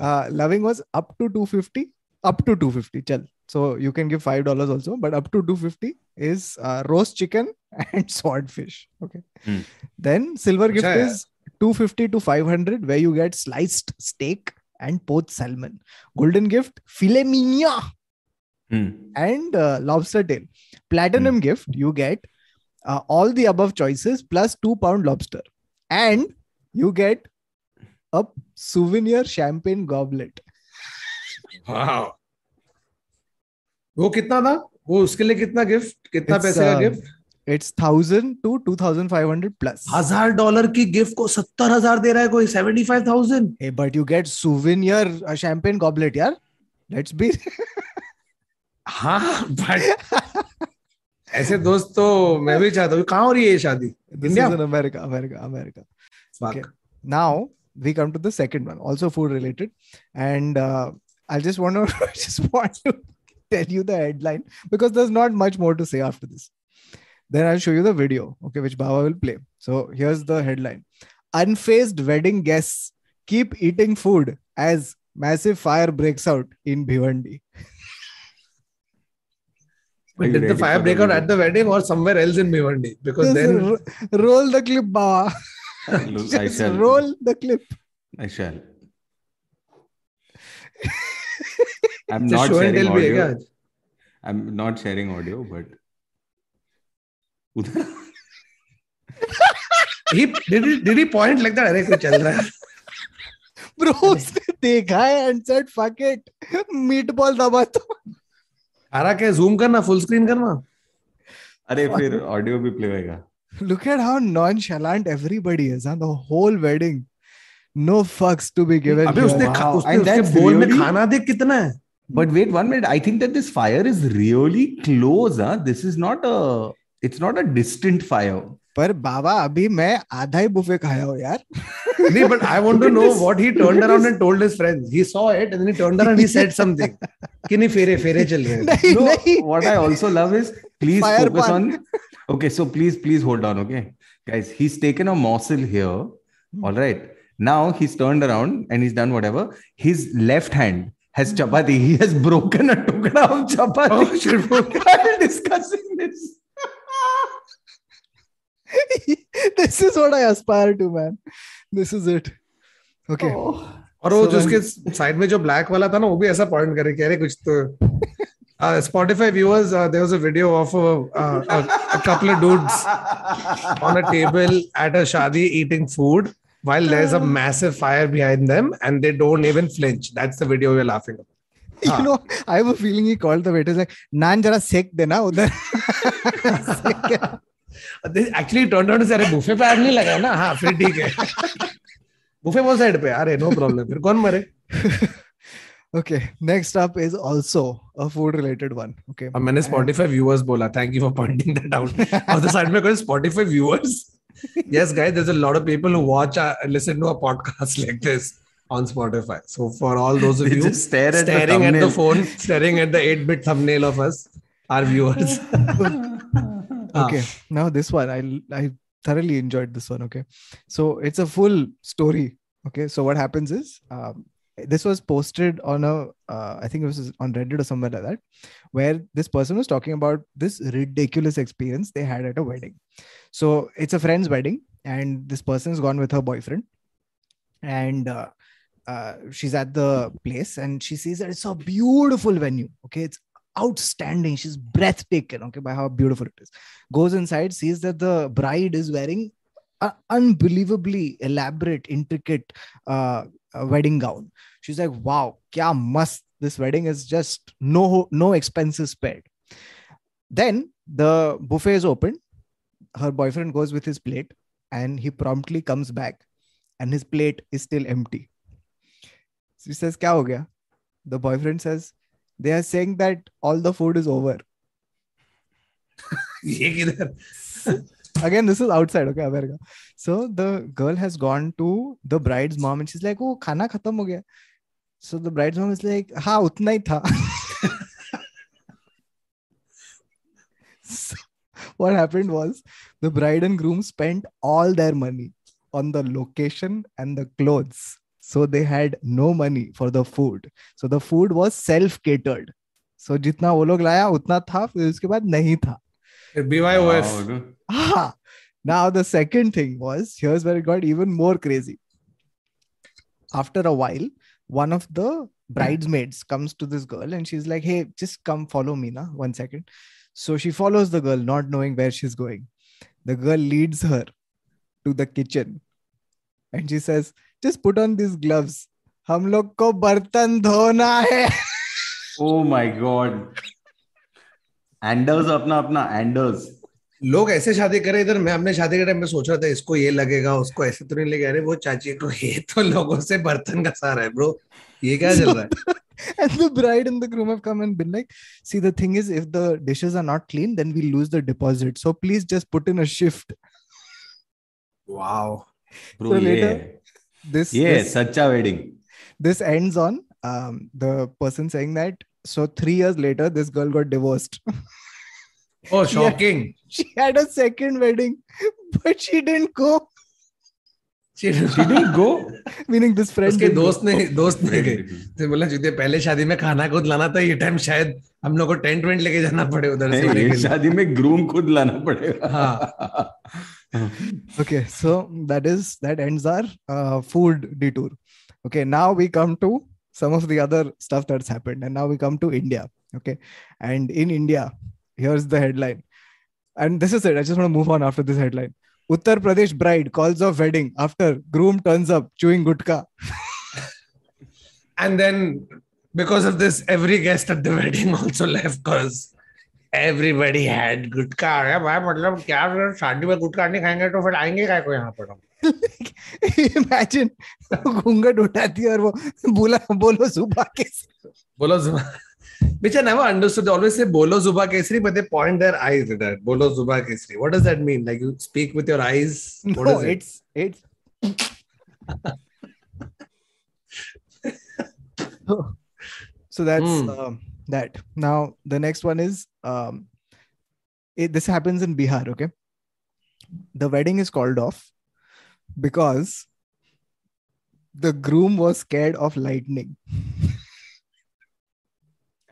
uh, loving was up to 250, up to 250. Chal. So you can give five dollars also, but up to 250 is uh, roast chicken and swordfish. Okay. Hmm. Then silver gift hai. is 250 to 500, where you get sliced steak and poached salmon. Golden gift filet mignon Hmm. and uh, lobster tail. Platinum gift, you get uh, all the above choices plus two pound lobster, and you get a souvenir champagne goblet. wow वो कितना था? वो उसके लिए कितना gift कितना पैसे का gift it's thousand two two thousand five hundred plus हज़ार डॉलर की गिफ्ट को सत्तर हज़ार दे रहा है कोई? Seventy five thousand a but you get souvenir यार शैंपेन गॉबलेट यार. लेट्स बी हाँ बट ऐसे दोस्त तो मैं भी चाहता हूँ। कहाँ हो रही है शादी? India America America America now we come to the second one also food related and I just want just want to tell you the headline because there's not much more to say after this. Then I'll show you the video, okay, which Baba will play. So here's the headline: Unfazed wedding guests keep eating food as massive fire breaks out in Bhiwandi. Are you Did the fire break out at the wedding or somewhere else in Bhiwandi? Because Just then ro- roll the clip, Baba. Look, I Just shall. roll the clip. I shall. I'm it's not sharing है audio. I'm not sharing audio, but He did he did he point like that? अरे कुछ चल रहा है Bro, उसने देखा है and said, fuck it. Meatball दबा तो. हरा क्या जूम करना फुल स्क्रीन करना अरे फिर ऑडियो भी प्ले होएगा Look at how nonchalant everybody is, huh? The whole wedding. No fucks to be given. अबे उसने खा- Wow. उसने that's बोल में खाना देख कितना है But wait one minute. I think that this fire is really close. Huh? This is not a. It's not a distant fire. पर बाबा अभी मैं आधा ही बुफे खाया हूँ यार नहीं but I want to know what he turned around and told his friends. He saw it and then he turned around and he said something. कि नहीं फेरे फेरे चल रहे हैं नहीं No, नहीं what I also love is please Fire focus pan. on. Okay, so please, please hold on. Okay, guys, he's taken a morsel here. Hmm. All right. Now he's turned around and he's done whatever. His left hand has chapati. He has broken a tukda of chapati Oh, while discussing this. this is what I aspire to, man. This is it. Okay. Oh. और वो So जो उसके side में जो black वाला था ना वो भी ऐसा पॉइंट करे कह रहे कुछ तो uh, Spotify viewers, uh, there was a video of a, uh, a, a couple of dudes on a table food while there's a massive fire behind them and they don't even flinch. That's the video we're laughing at. You know, I have a feeling he called the waiters like, "Naan jara sek dena udhar." They actually turned out to अरे buffet पे आग नहीं लगा ना हाँ फिर ठीक है बुफे वो साइड पे अरे नो प्रॉब्लम फिर कौन मरे okay. Next up is also a food-related one. Okay. अब मैंने Spotify viewers बोला thank you for pointing that out और the side में कोई Spotify viewers yes guys there's a lot of people who watch uh, listen to a podcast like this on Spotify. So for all those of They you just stare at the staring at the phone staring at the 8-bit thumbnail of us our viewers. Okay now this one i i thoroughly enjoyed this one okay? So it's a full story okay? So what happens is um, this was posted on a uh, i think it was on reddit or somewhere like that where this person was talking about this ridiculous experience they had at a wedding so it's a friend's wedding and this person's gone with her boyfriend. And uh, uh, she's at the place and she sees that it's a beautiful venue. Okay it's outstanding. She's breathtaking okay by how beautiful it is. Goes inside sees that the bride is wearing an unbelievably elaborate intricate uh, wedding gown. She's like wow kya must this wedding is just no no expenses spared. Then the buffet is opened her boyfriend goes with his plate and he promptly comes back and his plate is still empty. She says, Kya ho gaya? The boyfriend says, They are saying that all the food is over. Again, this is outside, okay, America. So the girl has gone to the bride's mom and she's like, Oh, khana khatam ho gaya. So the bride's mom is like, Ha, utna hi tha. so, what happened was the bride and groom spent all their money on the location and the clothes so they had no money for the food so the food was self catered so जितना वो लोग लाया उतना था फिर उसके बाद नहीं था फिर BYOF Wow, dude. Ah, now the second thing was here's where it got even more crazy. After a while, one of the bridesmaids comes to this girl and she's like, Hey, just come follow me now, one second. So she follows the girl, not knowing where she's going. The girl leads her to the kitchen and she says, Just put on these gloves. हम लोग को बर्तन धोना है Oh my god. Anders अपना अपना Anders. लोग ऐसे शादी करे इधर मैं अपने शादी के टाइम में सोच रहा था इसको ये लगेगा उसको ऐसे तो नहीं लगेगा अरे वो चाची को ये तो लोगों से बर्तन का सारा है ब्रो ये क्या चल रहा है and the bride and the groom have come and been like, see, the thing is, if the dishes are not clean, then we lose the deposit. So please just put in a shift. Wow. Bro, so later, yeah. this yeah, this, such a wedding. This ends on um, the person saying that. So three years later, this girl got divorced. oh, shocking! she had, she had a second wedding, but she didn't go. She- She didn't go. Meaning this friend. उसके दोस्त ने दोस्त ने गए तो बोला जुदे पहले शादी में खाना खुद लाना था ये टाइम शायद हम लोग को टेंट वेंट लेके जाना पड़े उधर से। शादी में ग्रूम खुद लाना पड़ेगा हाँ। Okay, so that is that ends our uh, food detour. Okay, now we come to some of the other stuff that's happened, and now we come to India. Okay, and in India, here's the headline, and this is it. I just want to move on after this headline. Uttar Pradesh bride calls off wedding after groom turns up chewing gutka and then because of this every guest at the wedding also left because everybody had gutka आ भाई मतलब क्या शादी में गुटका नहीं खाएँगे तो फिर आएँगे काय को यहाँ पर? हम इमेजिन घूंघट उठाती है और वो बोला बोलो सुबह के बोलो सुबह। Which I never understood. They always say bolo zuba kesri, but they point their eyes at that. Bolo zuba kesri. What does that mean? Like you speak with your eyes? What no, is it? it's it's so, so that's Hmm. um, that. Now the next one is um, it, this happens in Bihar. Okay, the wedding is called off because the groom was scared of lightning.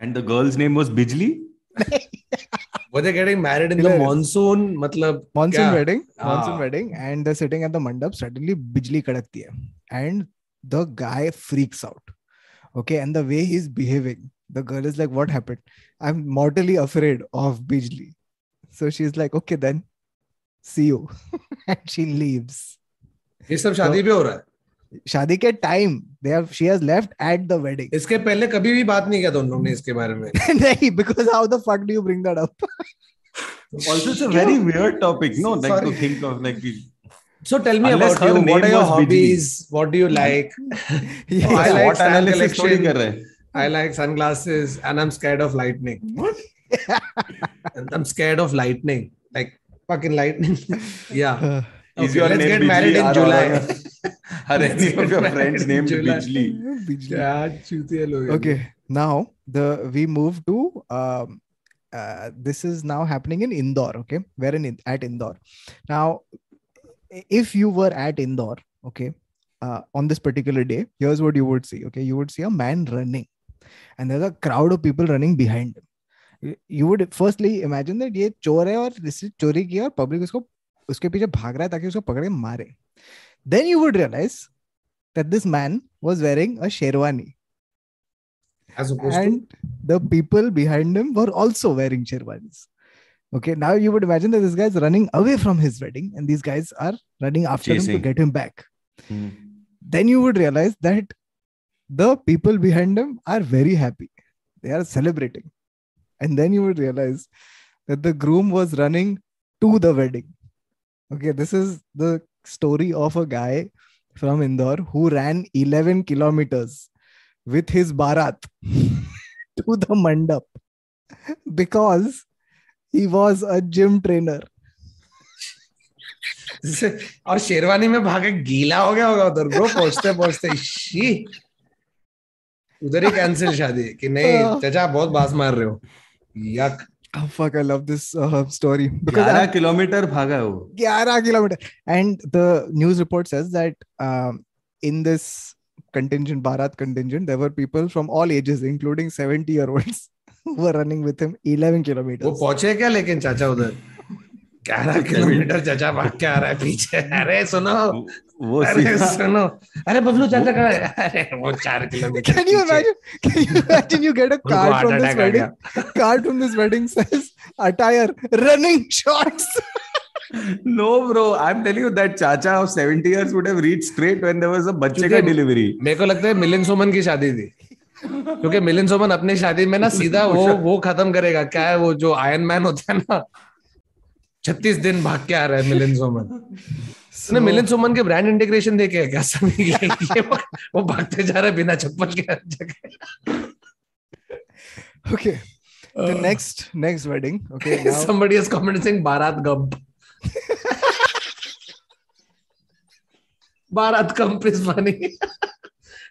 And the girl's name was Bijli? Were they getting married in the Hilarious. monsoon? मतलब monsoon क्या? wedding monsoon Ah. wedding and they're sitting at the mandap suddenly bijli kadakti hai and the guy freaks out okay and the way he's behaving the girl is like what happened i'm mortally afraid of bijli so she's like okay then see you and she leaves ये सब शादी पे हो रहा है शादी के time they have she has left at the wedding इसके पहले कभी भी बात नहीं किया था उन लोगों ने इसके बारे में नहीं because how the fuck do you bring that up Also, it's a very weird topic, no? Like Sorry. to think of like So tell me Unless about you. What are your hobbies? What do you like? Yes. oh, I like what analysis collection. I like sunglasses and I'm scared of lightning. What? I'm scared of lightning. Like fucking lightning. yeah. Uh, Is Okay, your let's get married in July. Are any of your friends named Bijli? Bijli. okay now the we move to um uh, this is now happening in indore okay we're in at indore now if you were at indore okay uh, on this particular day here's what you would see okay you would see a man running and there's a crowd of people running behind him You- would firstly imagine that ये चोर है और इसने चोरी किया और public उसको उसके पीछे भाग रहा है ताकि उसको पकड़ के मारे then you would realize that this man was wearing a sherwani As opposed to and the people behind him were also wearing sherwanis. Okay, now you would imagine that this guy is running away from his wedding, and these guys are running after him to get him back. Hmm. Then you would realize that the people behind him are very happy. They are celebrating. And then you would realize that the groom was running to the wedding. Okay, this is the story of a guy from Indore who ran 11 kilometers with his barat to the mandap because he was a gym trainer. और शेरवानी में भागे गीला हो गया होगा उधर bro पहुँचते पहुँचते शी उधर ही कैंसिल शादी कि नहीं चाचा बहुत बास मार रहे हो यक Oh, fuck, I love this uh, story because 11 I- kilometre भागा है वो 11 kilometer. And the news report says that um, in this contingent, Bharat contingent, there were people from all ages, including 70 year olds, who were running with him 11 वो kilometers. पहुंचे क्या लेकिन चाचा उधर ग्यारह किलोमीटर चाचा भाग के आ रहा है पीछे अरे सुनो वो अरे सुनो अरे बबलू चाचा कहाँ अरे वो चार किलोमीटर get a उनको card heart from this attack आ wedding? गया Card from this wedding says attire, running shorts. no bro i'm telling you that chacha of 70 years would have reached straight when there was a बच्चे का delivery मेरे को लगता है मिलिंद सोमन की शादी थी क्योंकि मिलिंद सोमन अपनी शादी में ना सीधा वो वो खत्म करेगा क्या है वो जो आयरन मैन होता है ना छत्तीस दिन भाग के आ रहा है मिलिंद सोमन। so, ना मिलिंद के ब्रांड इंटीग्रेशन देखे क्या? सब वो भागते जा रहा बिना चप्पल के हर जगह। Okay next next wedding okay somebody is commenting baraat Gump baraat Gump is funny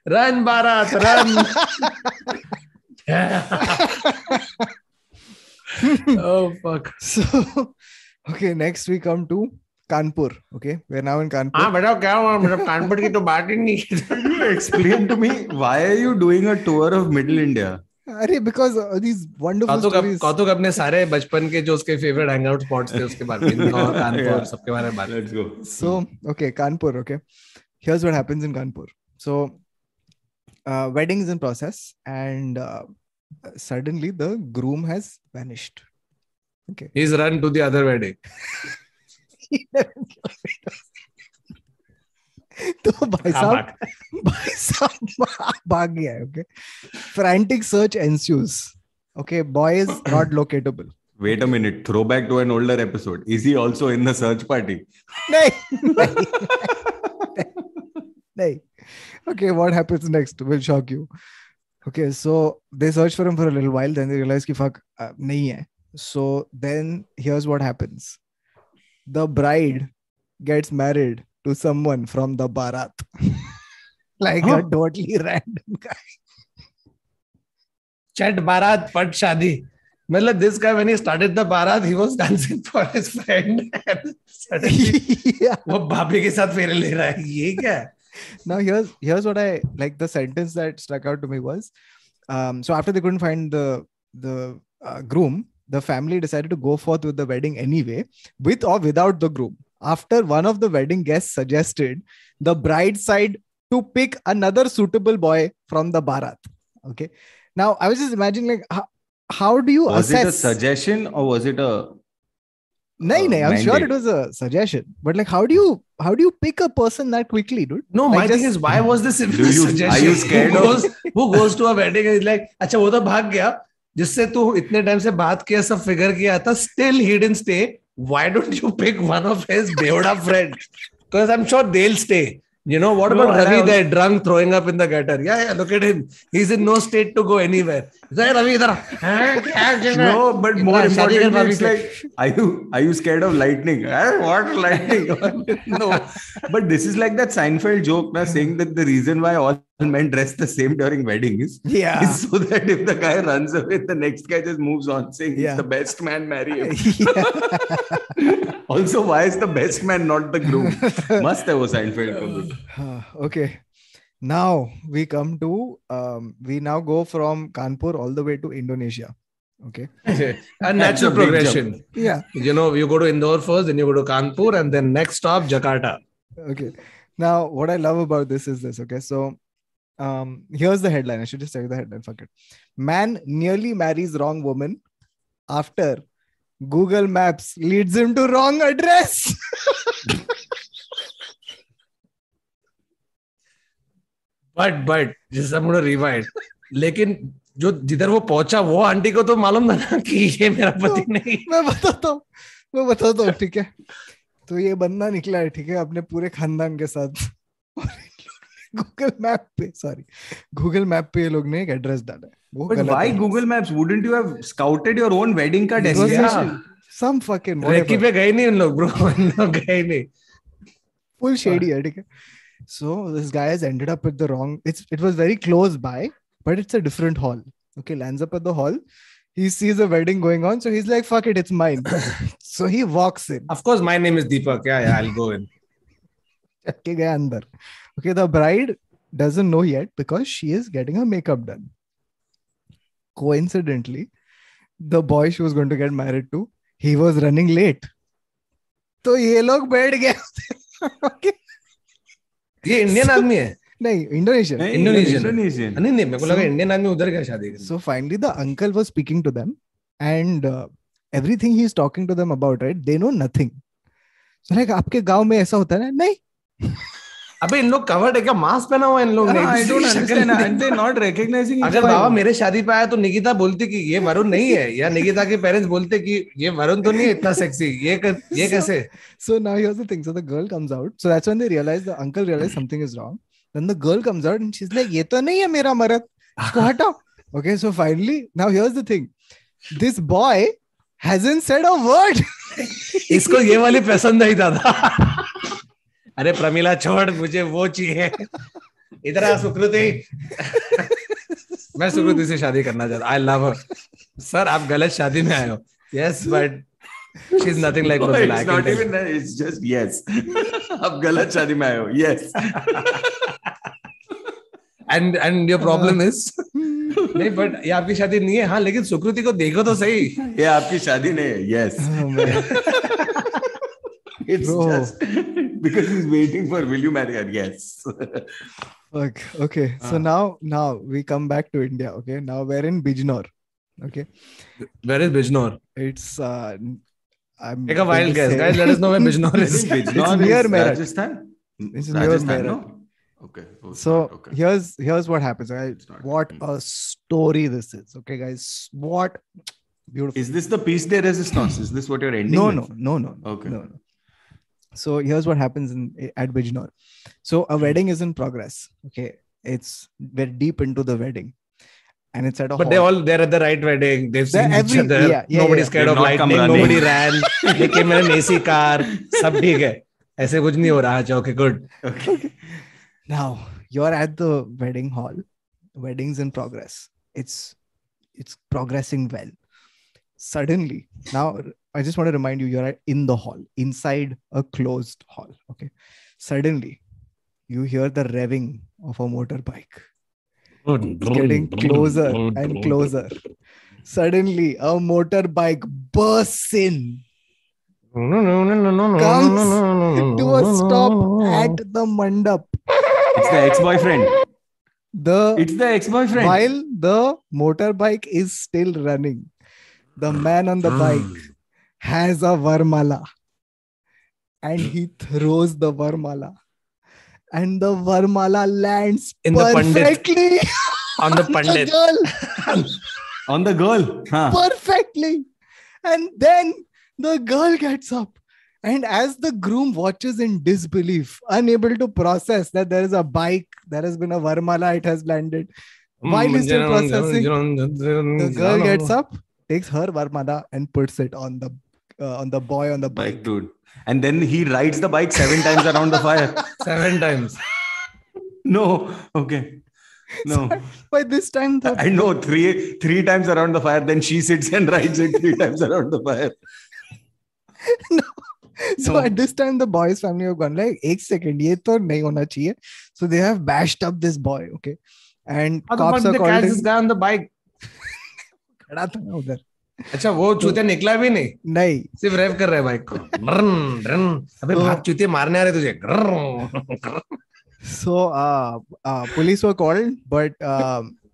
run baraat run oh fuck so okay, next we come to Kanpur. Okay. We're now in Kanpur. हाँ बताओ क्या हुआ मतलब कानपुर की तो बात ही नहीं की Can you explain to me why are you doing a tour of middle india Arey, because uh, these wonderful कौतुक stories. कौतुक अपने सारे बचपन के जो उसके फेवरेट हैंगआउट स्पॉट्स थे उसके बारे में इंदौर कानपुर Yeah. सबके बारे में बात let's go So, okay, Kanpur. Okay. Here's what happens in Kanpur. So, uh, wedding is in process, and uh, suddenly the groom has vanished. Okay. he's run to the other wedding तो भाई हाँ, साहब भाग। भाई साहब भाग गया है okay frantic search ensues okay boy is not locatable wait a minute throwback to an older episode is he also in the search party नहीं नहीं नहीं okay what happens next will shock you okay so they search for him for a little while then they realize कि fuck uh, नहीं है so then here's what happens the bride gets married to someone from the barat like a Huh? totally random guy चट बारात पट शादी मतलब this guy when he started the barat he was dancing for his friend and suddenly yeah वो भाभी के साथ फेरे ले रहा है ये क्या है now here's here's what i like the sentence that struck out to me was um, so after they couldn't find the the uh, groom, the family decided to go forth with the wedding anyway, with or without the groom. After one of the wedding guests suggested the bride side to pick another suitable boy from the Bharat. Okay. Now, I was just imagining, like, how, how do you was assess? Was it a suggestion or was it a. No, no, I'm sure it was a suggestion. But like, how do you how do you pick a person that quickly, dude? No, like my just, thing is, why was this do you, suggestion? Are you scared who goes, who goes to a wedding and is like, acha, wo to bhag gaya. जिससे तू इतने time से बात किया, सब figure किया था still hid in stay why don't you pick one of his बेवड़ा friend because I am sure they You know, what no, about Ravi was... there, drunk, throwing up in the gutter? Yeah, yeah, look at him. He's in no state to go anywhere. Ravi, no, but more importantly, it's like, are you, are you scared of lightning? what lightning? no. But this is like that Seinfeld joke now saying that the reason why all men dress the same during weddings yeah. is so that if the guy runs away, the next guy just moves on saying yeah. he's the best man, marry him. Yeah. also, why is the best man not the groom? Must have a Seinfeld comic. Uh, okay. Now we come to um, we now go from Kanpur all the way to Indonesia. Okay. a That's natural a big progression Yeah. you know you go to Indore first then you go to Kanpur and then next stop Jakarta Okay. Now what I love about this is this. Okay. So um here's the headline. I should just tell you the headline. Fuck it. Man nearly marries wrong woman after Google Maps leads him to wrong address. But but जैसे हम rewind लेकिन जो जिधर वो पहुँचा वो aunty को तो मालूम था ना कि ये मेरा पति तो, नहीं। मैं बताता हूँ मैं बताता हूँ ठीक है? तो ये बंदा निकला है ठीक है? अपने पूरे खानदान के साथ। गूगल मैप पे सॉरी गूगल मैप पे ये लोग ने एक एड्रेस डाला वो but why Google maps wouldn't you have scouted your own wedding का डेस्टिनेशन सम फकिंग रेकी पे गए नहीं उन लोग ब्रो उन लोग गए नहीं। फुल शेडी है ठीक है। So this guy has ended up with the wrong it's it was very close by but it's a different hall okay lands up at the hall He sees a wedding going on, so he's like, "Fuck it, it's mine." so he walks in. Of course, my name is Deepak. Yeah, yeah I'll go in. Okay, guy, under. Okay the bride doesn't know yet because she is getting her makeup done coincidentally the boy she was going to get married to he was running late तो ये लोग बैठ गए okay ये Indian आदमी है नहीं Indonesian. Indonesian. नहीं नहीं मेरे को लगा इंडियन आदमी उधर गया शादी करने So finally, the uncle was speaking to them, and uh, everything he's talking to them about, right? They know nothing. So like, आपके गाँव में ऐसा होता है ना? नहीं. अबे इन लोग कवर्ड है क्या? मास्क पहना हुआ इन लोग ने? I don't understand they not recognising अगर बाबा मेरे शादी पे आया तो निकिता बोलती कि ये वरुण नहीं है या निकिता के पेरेंट्स बोलते कि ये वरुण तो नहीं है इतना सेक्सी ये कर, ये कैसे? So now here is the thing so the girl comes out so that's when they realise the uncle realise something is wrong then the girl comes out and she is like ये तो नहीं है मेरा मरद इसको हटाओ. Okay so finally now here is the thing this boy hasn't said a word इसको ये वाली पसंद नहीं था अरे प्रमिला छोड़ मुझे वो चाहिए इधर आ सुकृति मैं सुकृति से शादी करना चाहता आई लव हर सर आप गलत शादी में आए हो yes but she is nothing like Pramila it's not even that. It's just yes. अब गलत शादी में आए हो. Yes. And and your problem is नहीं बट ये आपकी शादी नहीं है हाँ लेकिन सुकृति को देखो तो सही ये आपकी शादी नहीं है. Yes. Oh, man. because he's waiting for will you marry her? Yes. Okay. Okay. So ah. now now we come back to India. Okay. Now we're in Bijnor. Okay. Where is Bijnor? It's uh I'm Take a wild guess, guys. Let us know where Bijnor is. Bijnor it's near me. Rajasthan? It's Rajasthan, near me. No? Okay. So okay. here's here's what happens, Right? What a story this is. Okay, guys. What beautiful. Is this the peace day resistance? Is this what you're ending? No, with? no, no, no. Okay. No, no So here's what happens in at Bijnor. So a wedding is in progress. Okay. It's we're deep into the wedding. And it's at a But they hall. all they're at the right wedding. They've They're seen each every- other. yeah, yeah, Nobody's yeah. scared They've of not come lightning. running. Nobody ran. They came in an AC car. सब ठीक है. ऐसे कुछ नहीं हो रहा अच्छा okay good. Okay. now you're at the wedding hall weddings in progress it's it's progressing well suddenly now i just want to remind you you're at- in the hall inside a closed hall okay suddenly you hear the revving of a motorbike It's getting closer and closer. Suddenly, a motorbike bursts in, No, no, no, no, no, no, no. comes to a stop at the mandap. It's the ex-boyfriend. The It's the ex-boyfriend. while the motorbike is still running, the man on the hmm. bike has a varmala and he throws the varmala. And the varmala lands In the perfectly on the on the pandit. girl. On the girl. Huh. perfectly. And then the girl gets up. And as the groom watches in disbelief, unable to process that there is a bike, there has been a Varmala, it has landed. Hmm, While he's still processing, the girl gets up, takes her Varmala, and puts it on the uh, on the boy on the bike. Bike, dude. And then he rides the bike seven times around the fire. seven times. No. Okay. No. By this time, the I know three three times around the fire. Then she sits and rides it three times around the fire. so No. at this time the boy's family have gone like एक second ये तो नहीं होना चाहिए so they have bashed up this boy okay and How the cops fuck are they called catch in this guy on the bike? खड़ा था ना उधर अच्छा वो चूते तो, निकला भी नहीं? नहीं। सिर्फ़ रेव कर रहे है बाइक को। अबे भाग चूते मारने आ रहे तुझे। So police were called but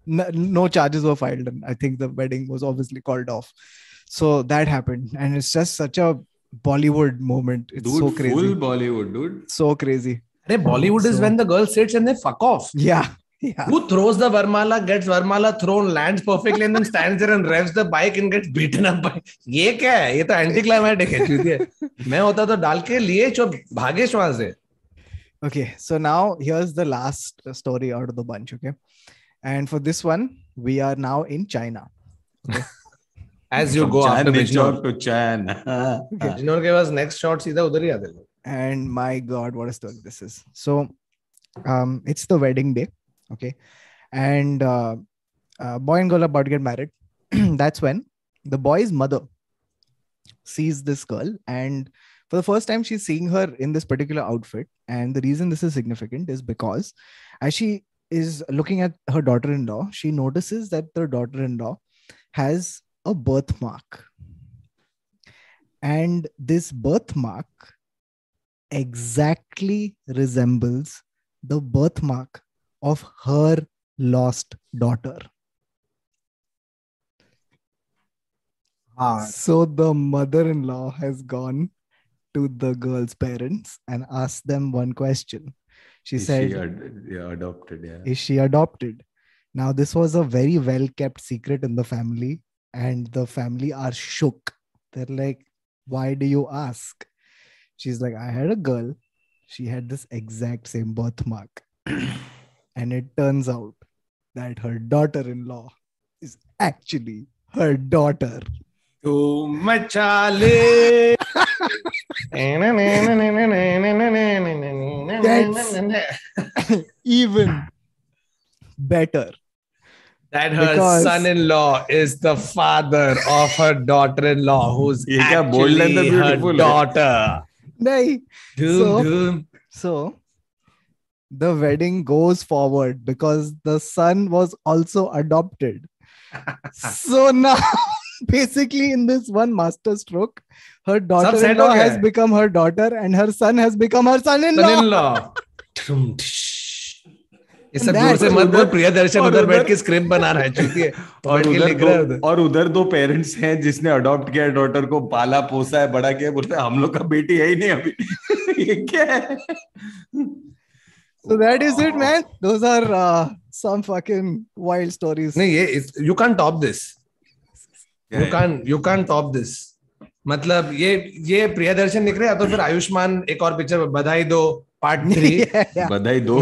no charges were filed I think the wedding was obviously called off so that happened and it's just such a Bollywood moment it's so crazy full Bollywood dude so crazy अरे Bollywood is when the girl sits and they fuck off या yeah Who throws the Varmala, gets Varmala thrown, lands perfectly, and then stands there and revs the bike and gets beaten up by. ये क्या है? ये तो anti climatic है चूतिया। मैं होता तो डाल के लिए चो भागेश वहाँ से। Okay, so now here's the last story out of the bunch. Okay, and for this one, we are now in China. okay? As you go Chan after Bijnor. to China. Chan. Bijnor के पास next shot सीधा उधर ही आते लोग। And my God, what a story this is! So, um, it's the wedding day. Okay, and uh, uh, boy and girl are about to get married. That's when the boy's mother sees this girl, and for the first time, she's seeing her in this particular outfit. And the reason this is significant is because as she is looking at her daughter-in-law, she notices that the daughter-in-law has a birthmark. And this birthmark exactly resembles the birthmark of her lost daughter. So the mother-in-law has gone to the girl's parents and asked them one question. She Is said, she ad- yeah, adopted, yeah. Is she adopted? Now, this was a very well kept secret in the family, and the family are shook. They're like, Why do you ask? She's like, I had a girl. She had this exact same birthmark. And it turns out that her daughter in law is actually her daughter. Oh, much. That's even better. That her because... son-in-law is the father of her daughter-in-law, who's actually her daughter. so, so the wedding goes forward because the son was also adopted. so now, basically, in this one master stroke, her daughter in set law हो गया has है। become her daughter and her son has become her son in law. son-in-law Tum, tsh. ये सब That- दूर से मत बोल उधर- प्रियदर्शन और उधर बैठ उधर- के स्क्रिप्ट बना रहा है चूतिए और बैठ के उधर लिख रहा है दो उधर। और उधर दो पेरेंट्स हैं जिसने अडॉप्ट किया डॉटर को पाला पोसा है बड़ा किया बोलते हैं हम लोग का बेटी है ही नहीं अभी ये क्या है So that is it, man. Those are uh, some fucking wild stories. नहीं ये can top this you Yeah. Can you can top this मतलब ये ये प्रियदर्शन निकले या तो फिर आयुष्मान एक और picture Badhaai Do part three. बधाई दो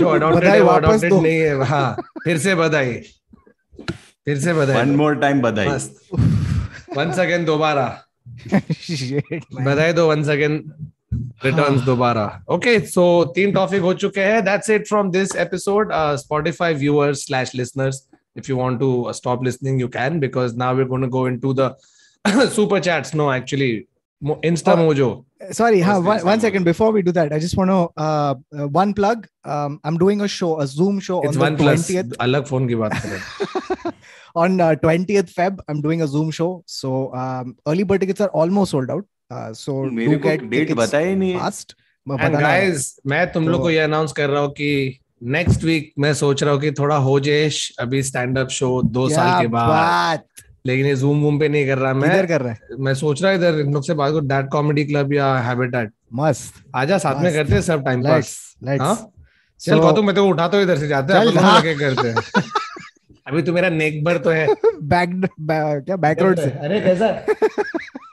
जो अडॉप्टेड है वो अडॉप्टेड। नहीं है हाँ फिर से बधाई फिर से बधाई वन मोर टाइम बधाई मस्त वंस अगेन दोबारा बधाई दो वंस अगेन रिटर्न्स दोबारा ओके सो तीन टॉपिक हो चुके हैं that's it from this episode Spotify viewers slash listeners if you want to uh, stop listening you can because now we're going to go into the super chats no actually Insta Mojo. Sorry, huh, one, one second before we do that, I just want to uh, uh, one plug. Um, I'm doing a show, a Zoom show it's on the 20th. अलग phone की बात करें. on uh, 20th Feb, I'm doing a Zoom show. So um, early bird tickets are almost sold out. Uh, so मेरे को date बताया ही नहीं। fast. And guys, मैं तुम लोग को ये अनाउंस कर रहा हूँ कि नेक्स्ट वीक मैं सोच रहा हूँ कि थोड़ा हो जेश अभी स्टैंड अप शो दो साल के बाद। लेकिन ये जूम वूम पे नहीं कर रहा मैं। कर रहा है? मैं सोच रहा इधर इन लोग से बात करो डैट कॉमेडी क्लब या हैबिटेट मस्त। आजा साथ में करते हैं सब टाइम पास हाँ? चल गौतम मैं तो उठाता हूँ इधर से जाते हैं अपन लगे करते हैं। अभी तो मेरा नेक बर तो है। बैक क्या बैक रोड से? अरे कैसा?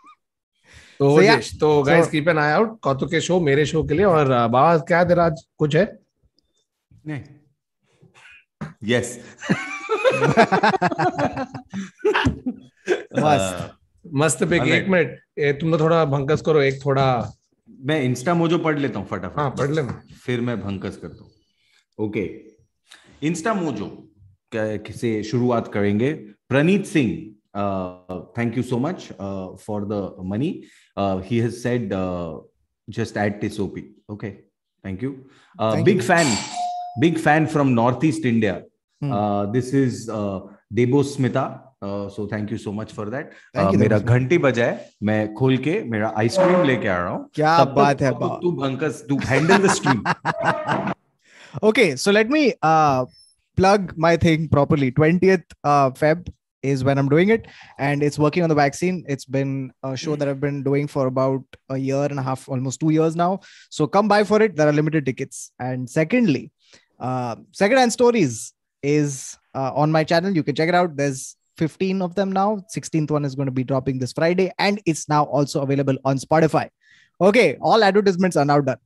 तो so, yeah, तो guys keep an eye out Kautuk के शो मेरे शो के लिए और बाबा क्या तेरा आज कुछ है नहीं यस मस्त मस्त पे एक मिनट तुम तो थोड़ा भंकस करो एक थोड़ा मैं इंस्टा मोजो पढ़ लेता हूँ फटाफट। हाँ पढ़ ले। फिर मैं भंकस करता हूँ। ओके इंस्टा मोजो से शुरुआत करेंगे? Praneet Singh thank you so much for the money He has said just at this OP okay thank you big fan big fan from northeast india hmm. uh, this is uh, Debosmita so thank you so much for that मेरा घंटी बजा है मैं खोल के मेरा ice cream लेके आ रहा हूँ क्या बात है तू भंकस तू handle the stream okay so let me uh, plug my thing properly 20th uh, feb is when i'm doing it and it's working on the vaccine it's been a show that i've been doing for about a year and a half almost two years now so come by for it there are limited tickets and secondly uh, secondhand stories is uh, on my channel. You can check it out. There's 15 of them now. 16th one is going to be dropping this Friday, and it's now also available on Spotify. Okay, all advertisements are now done.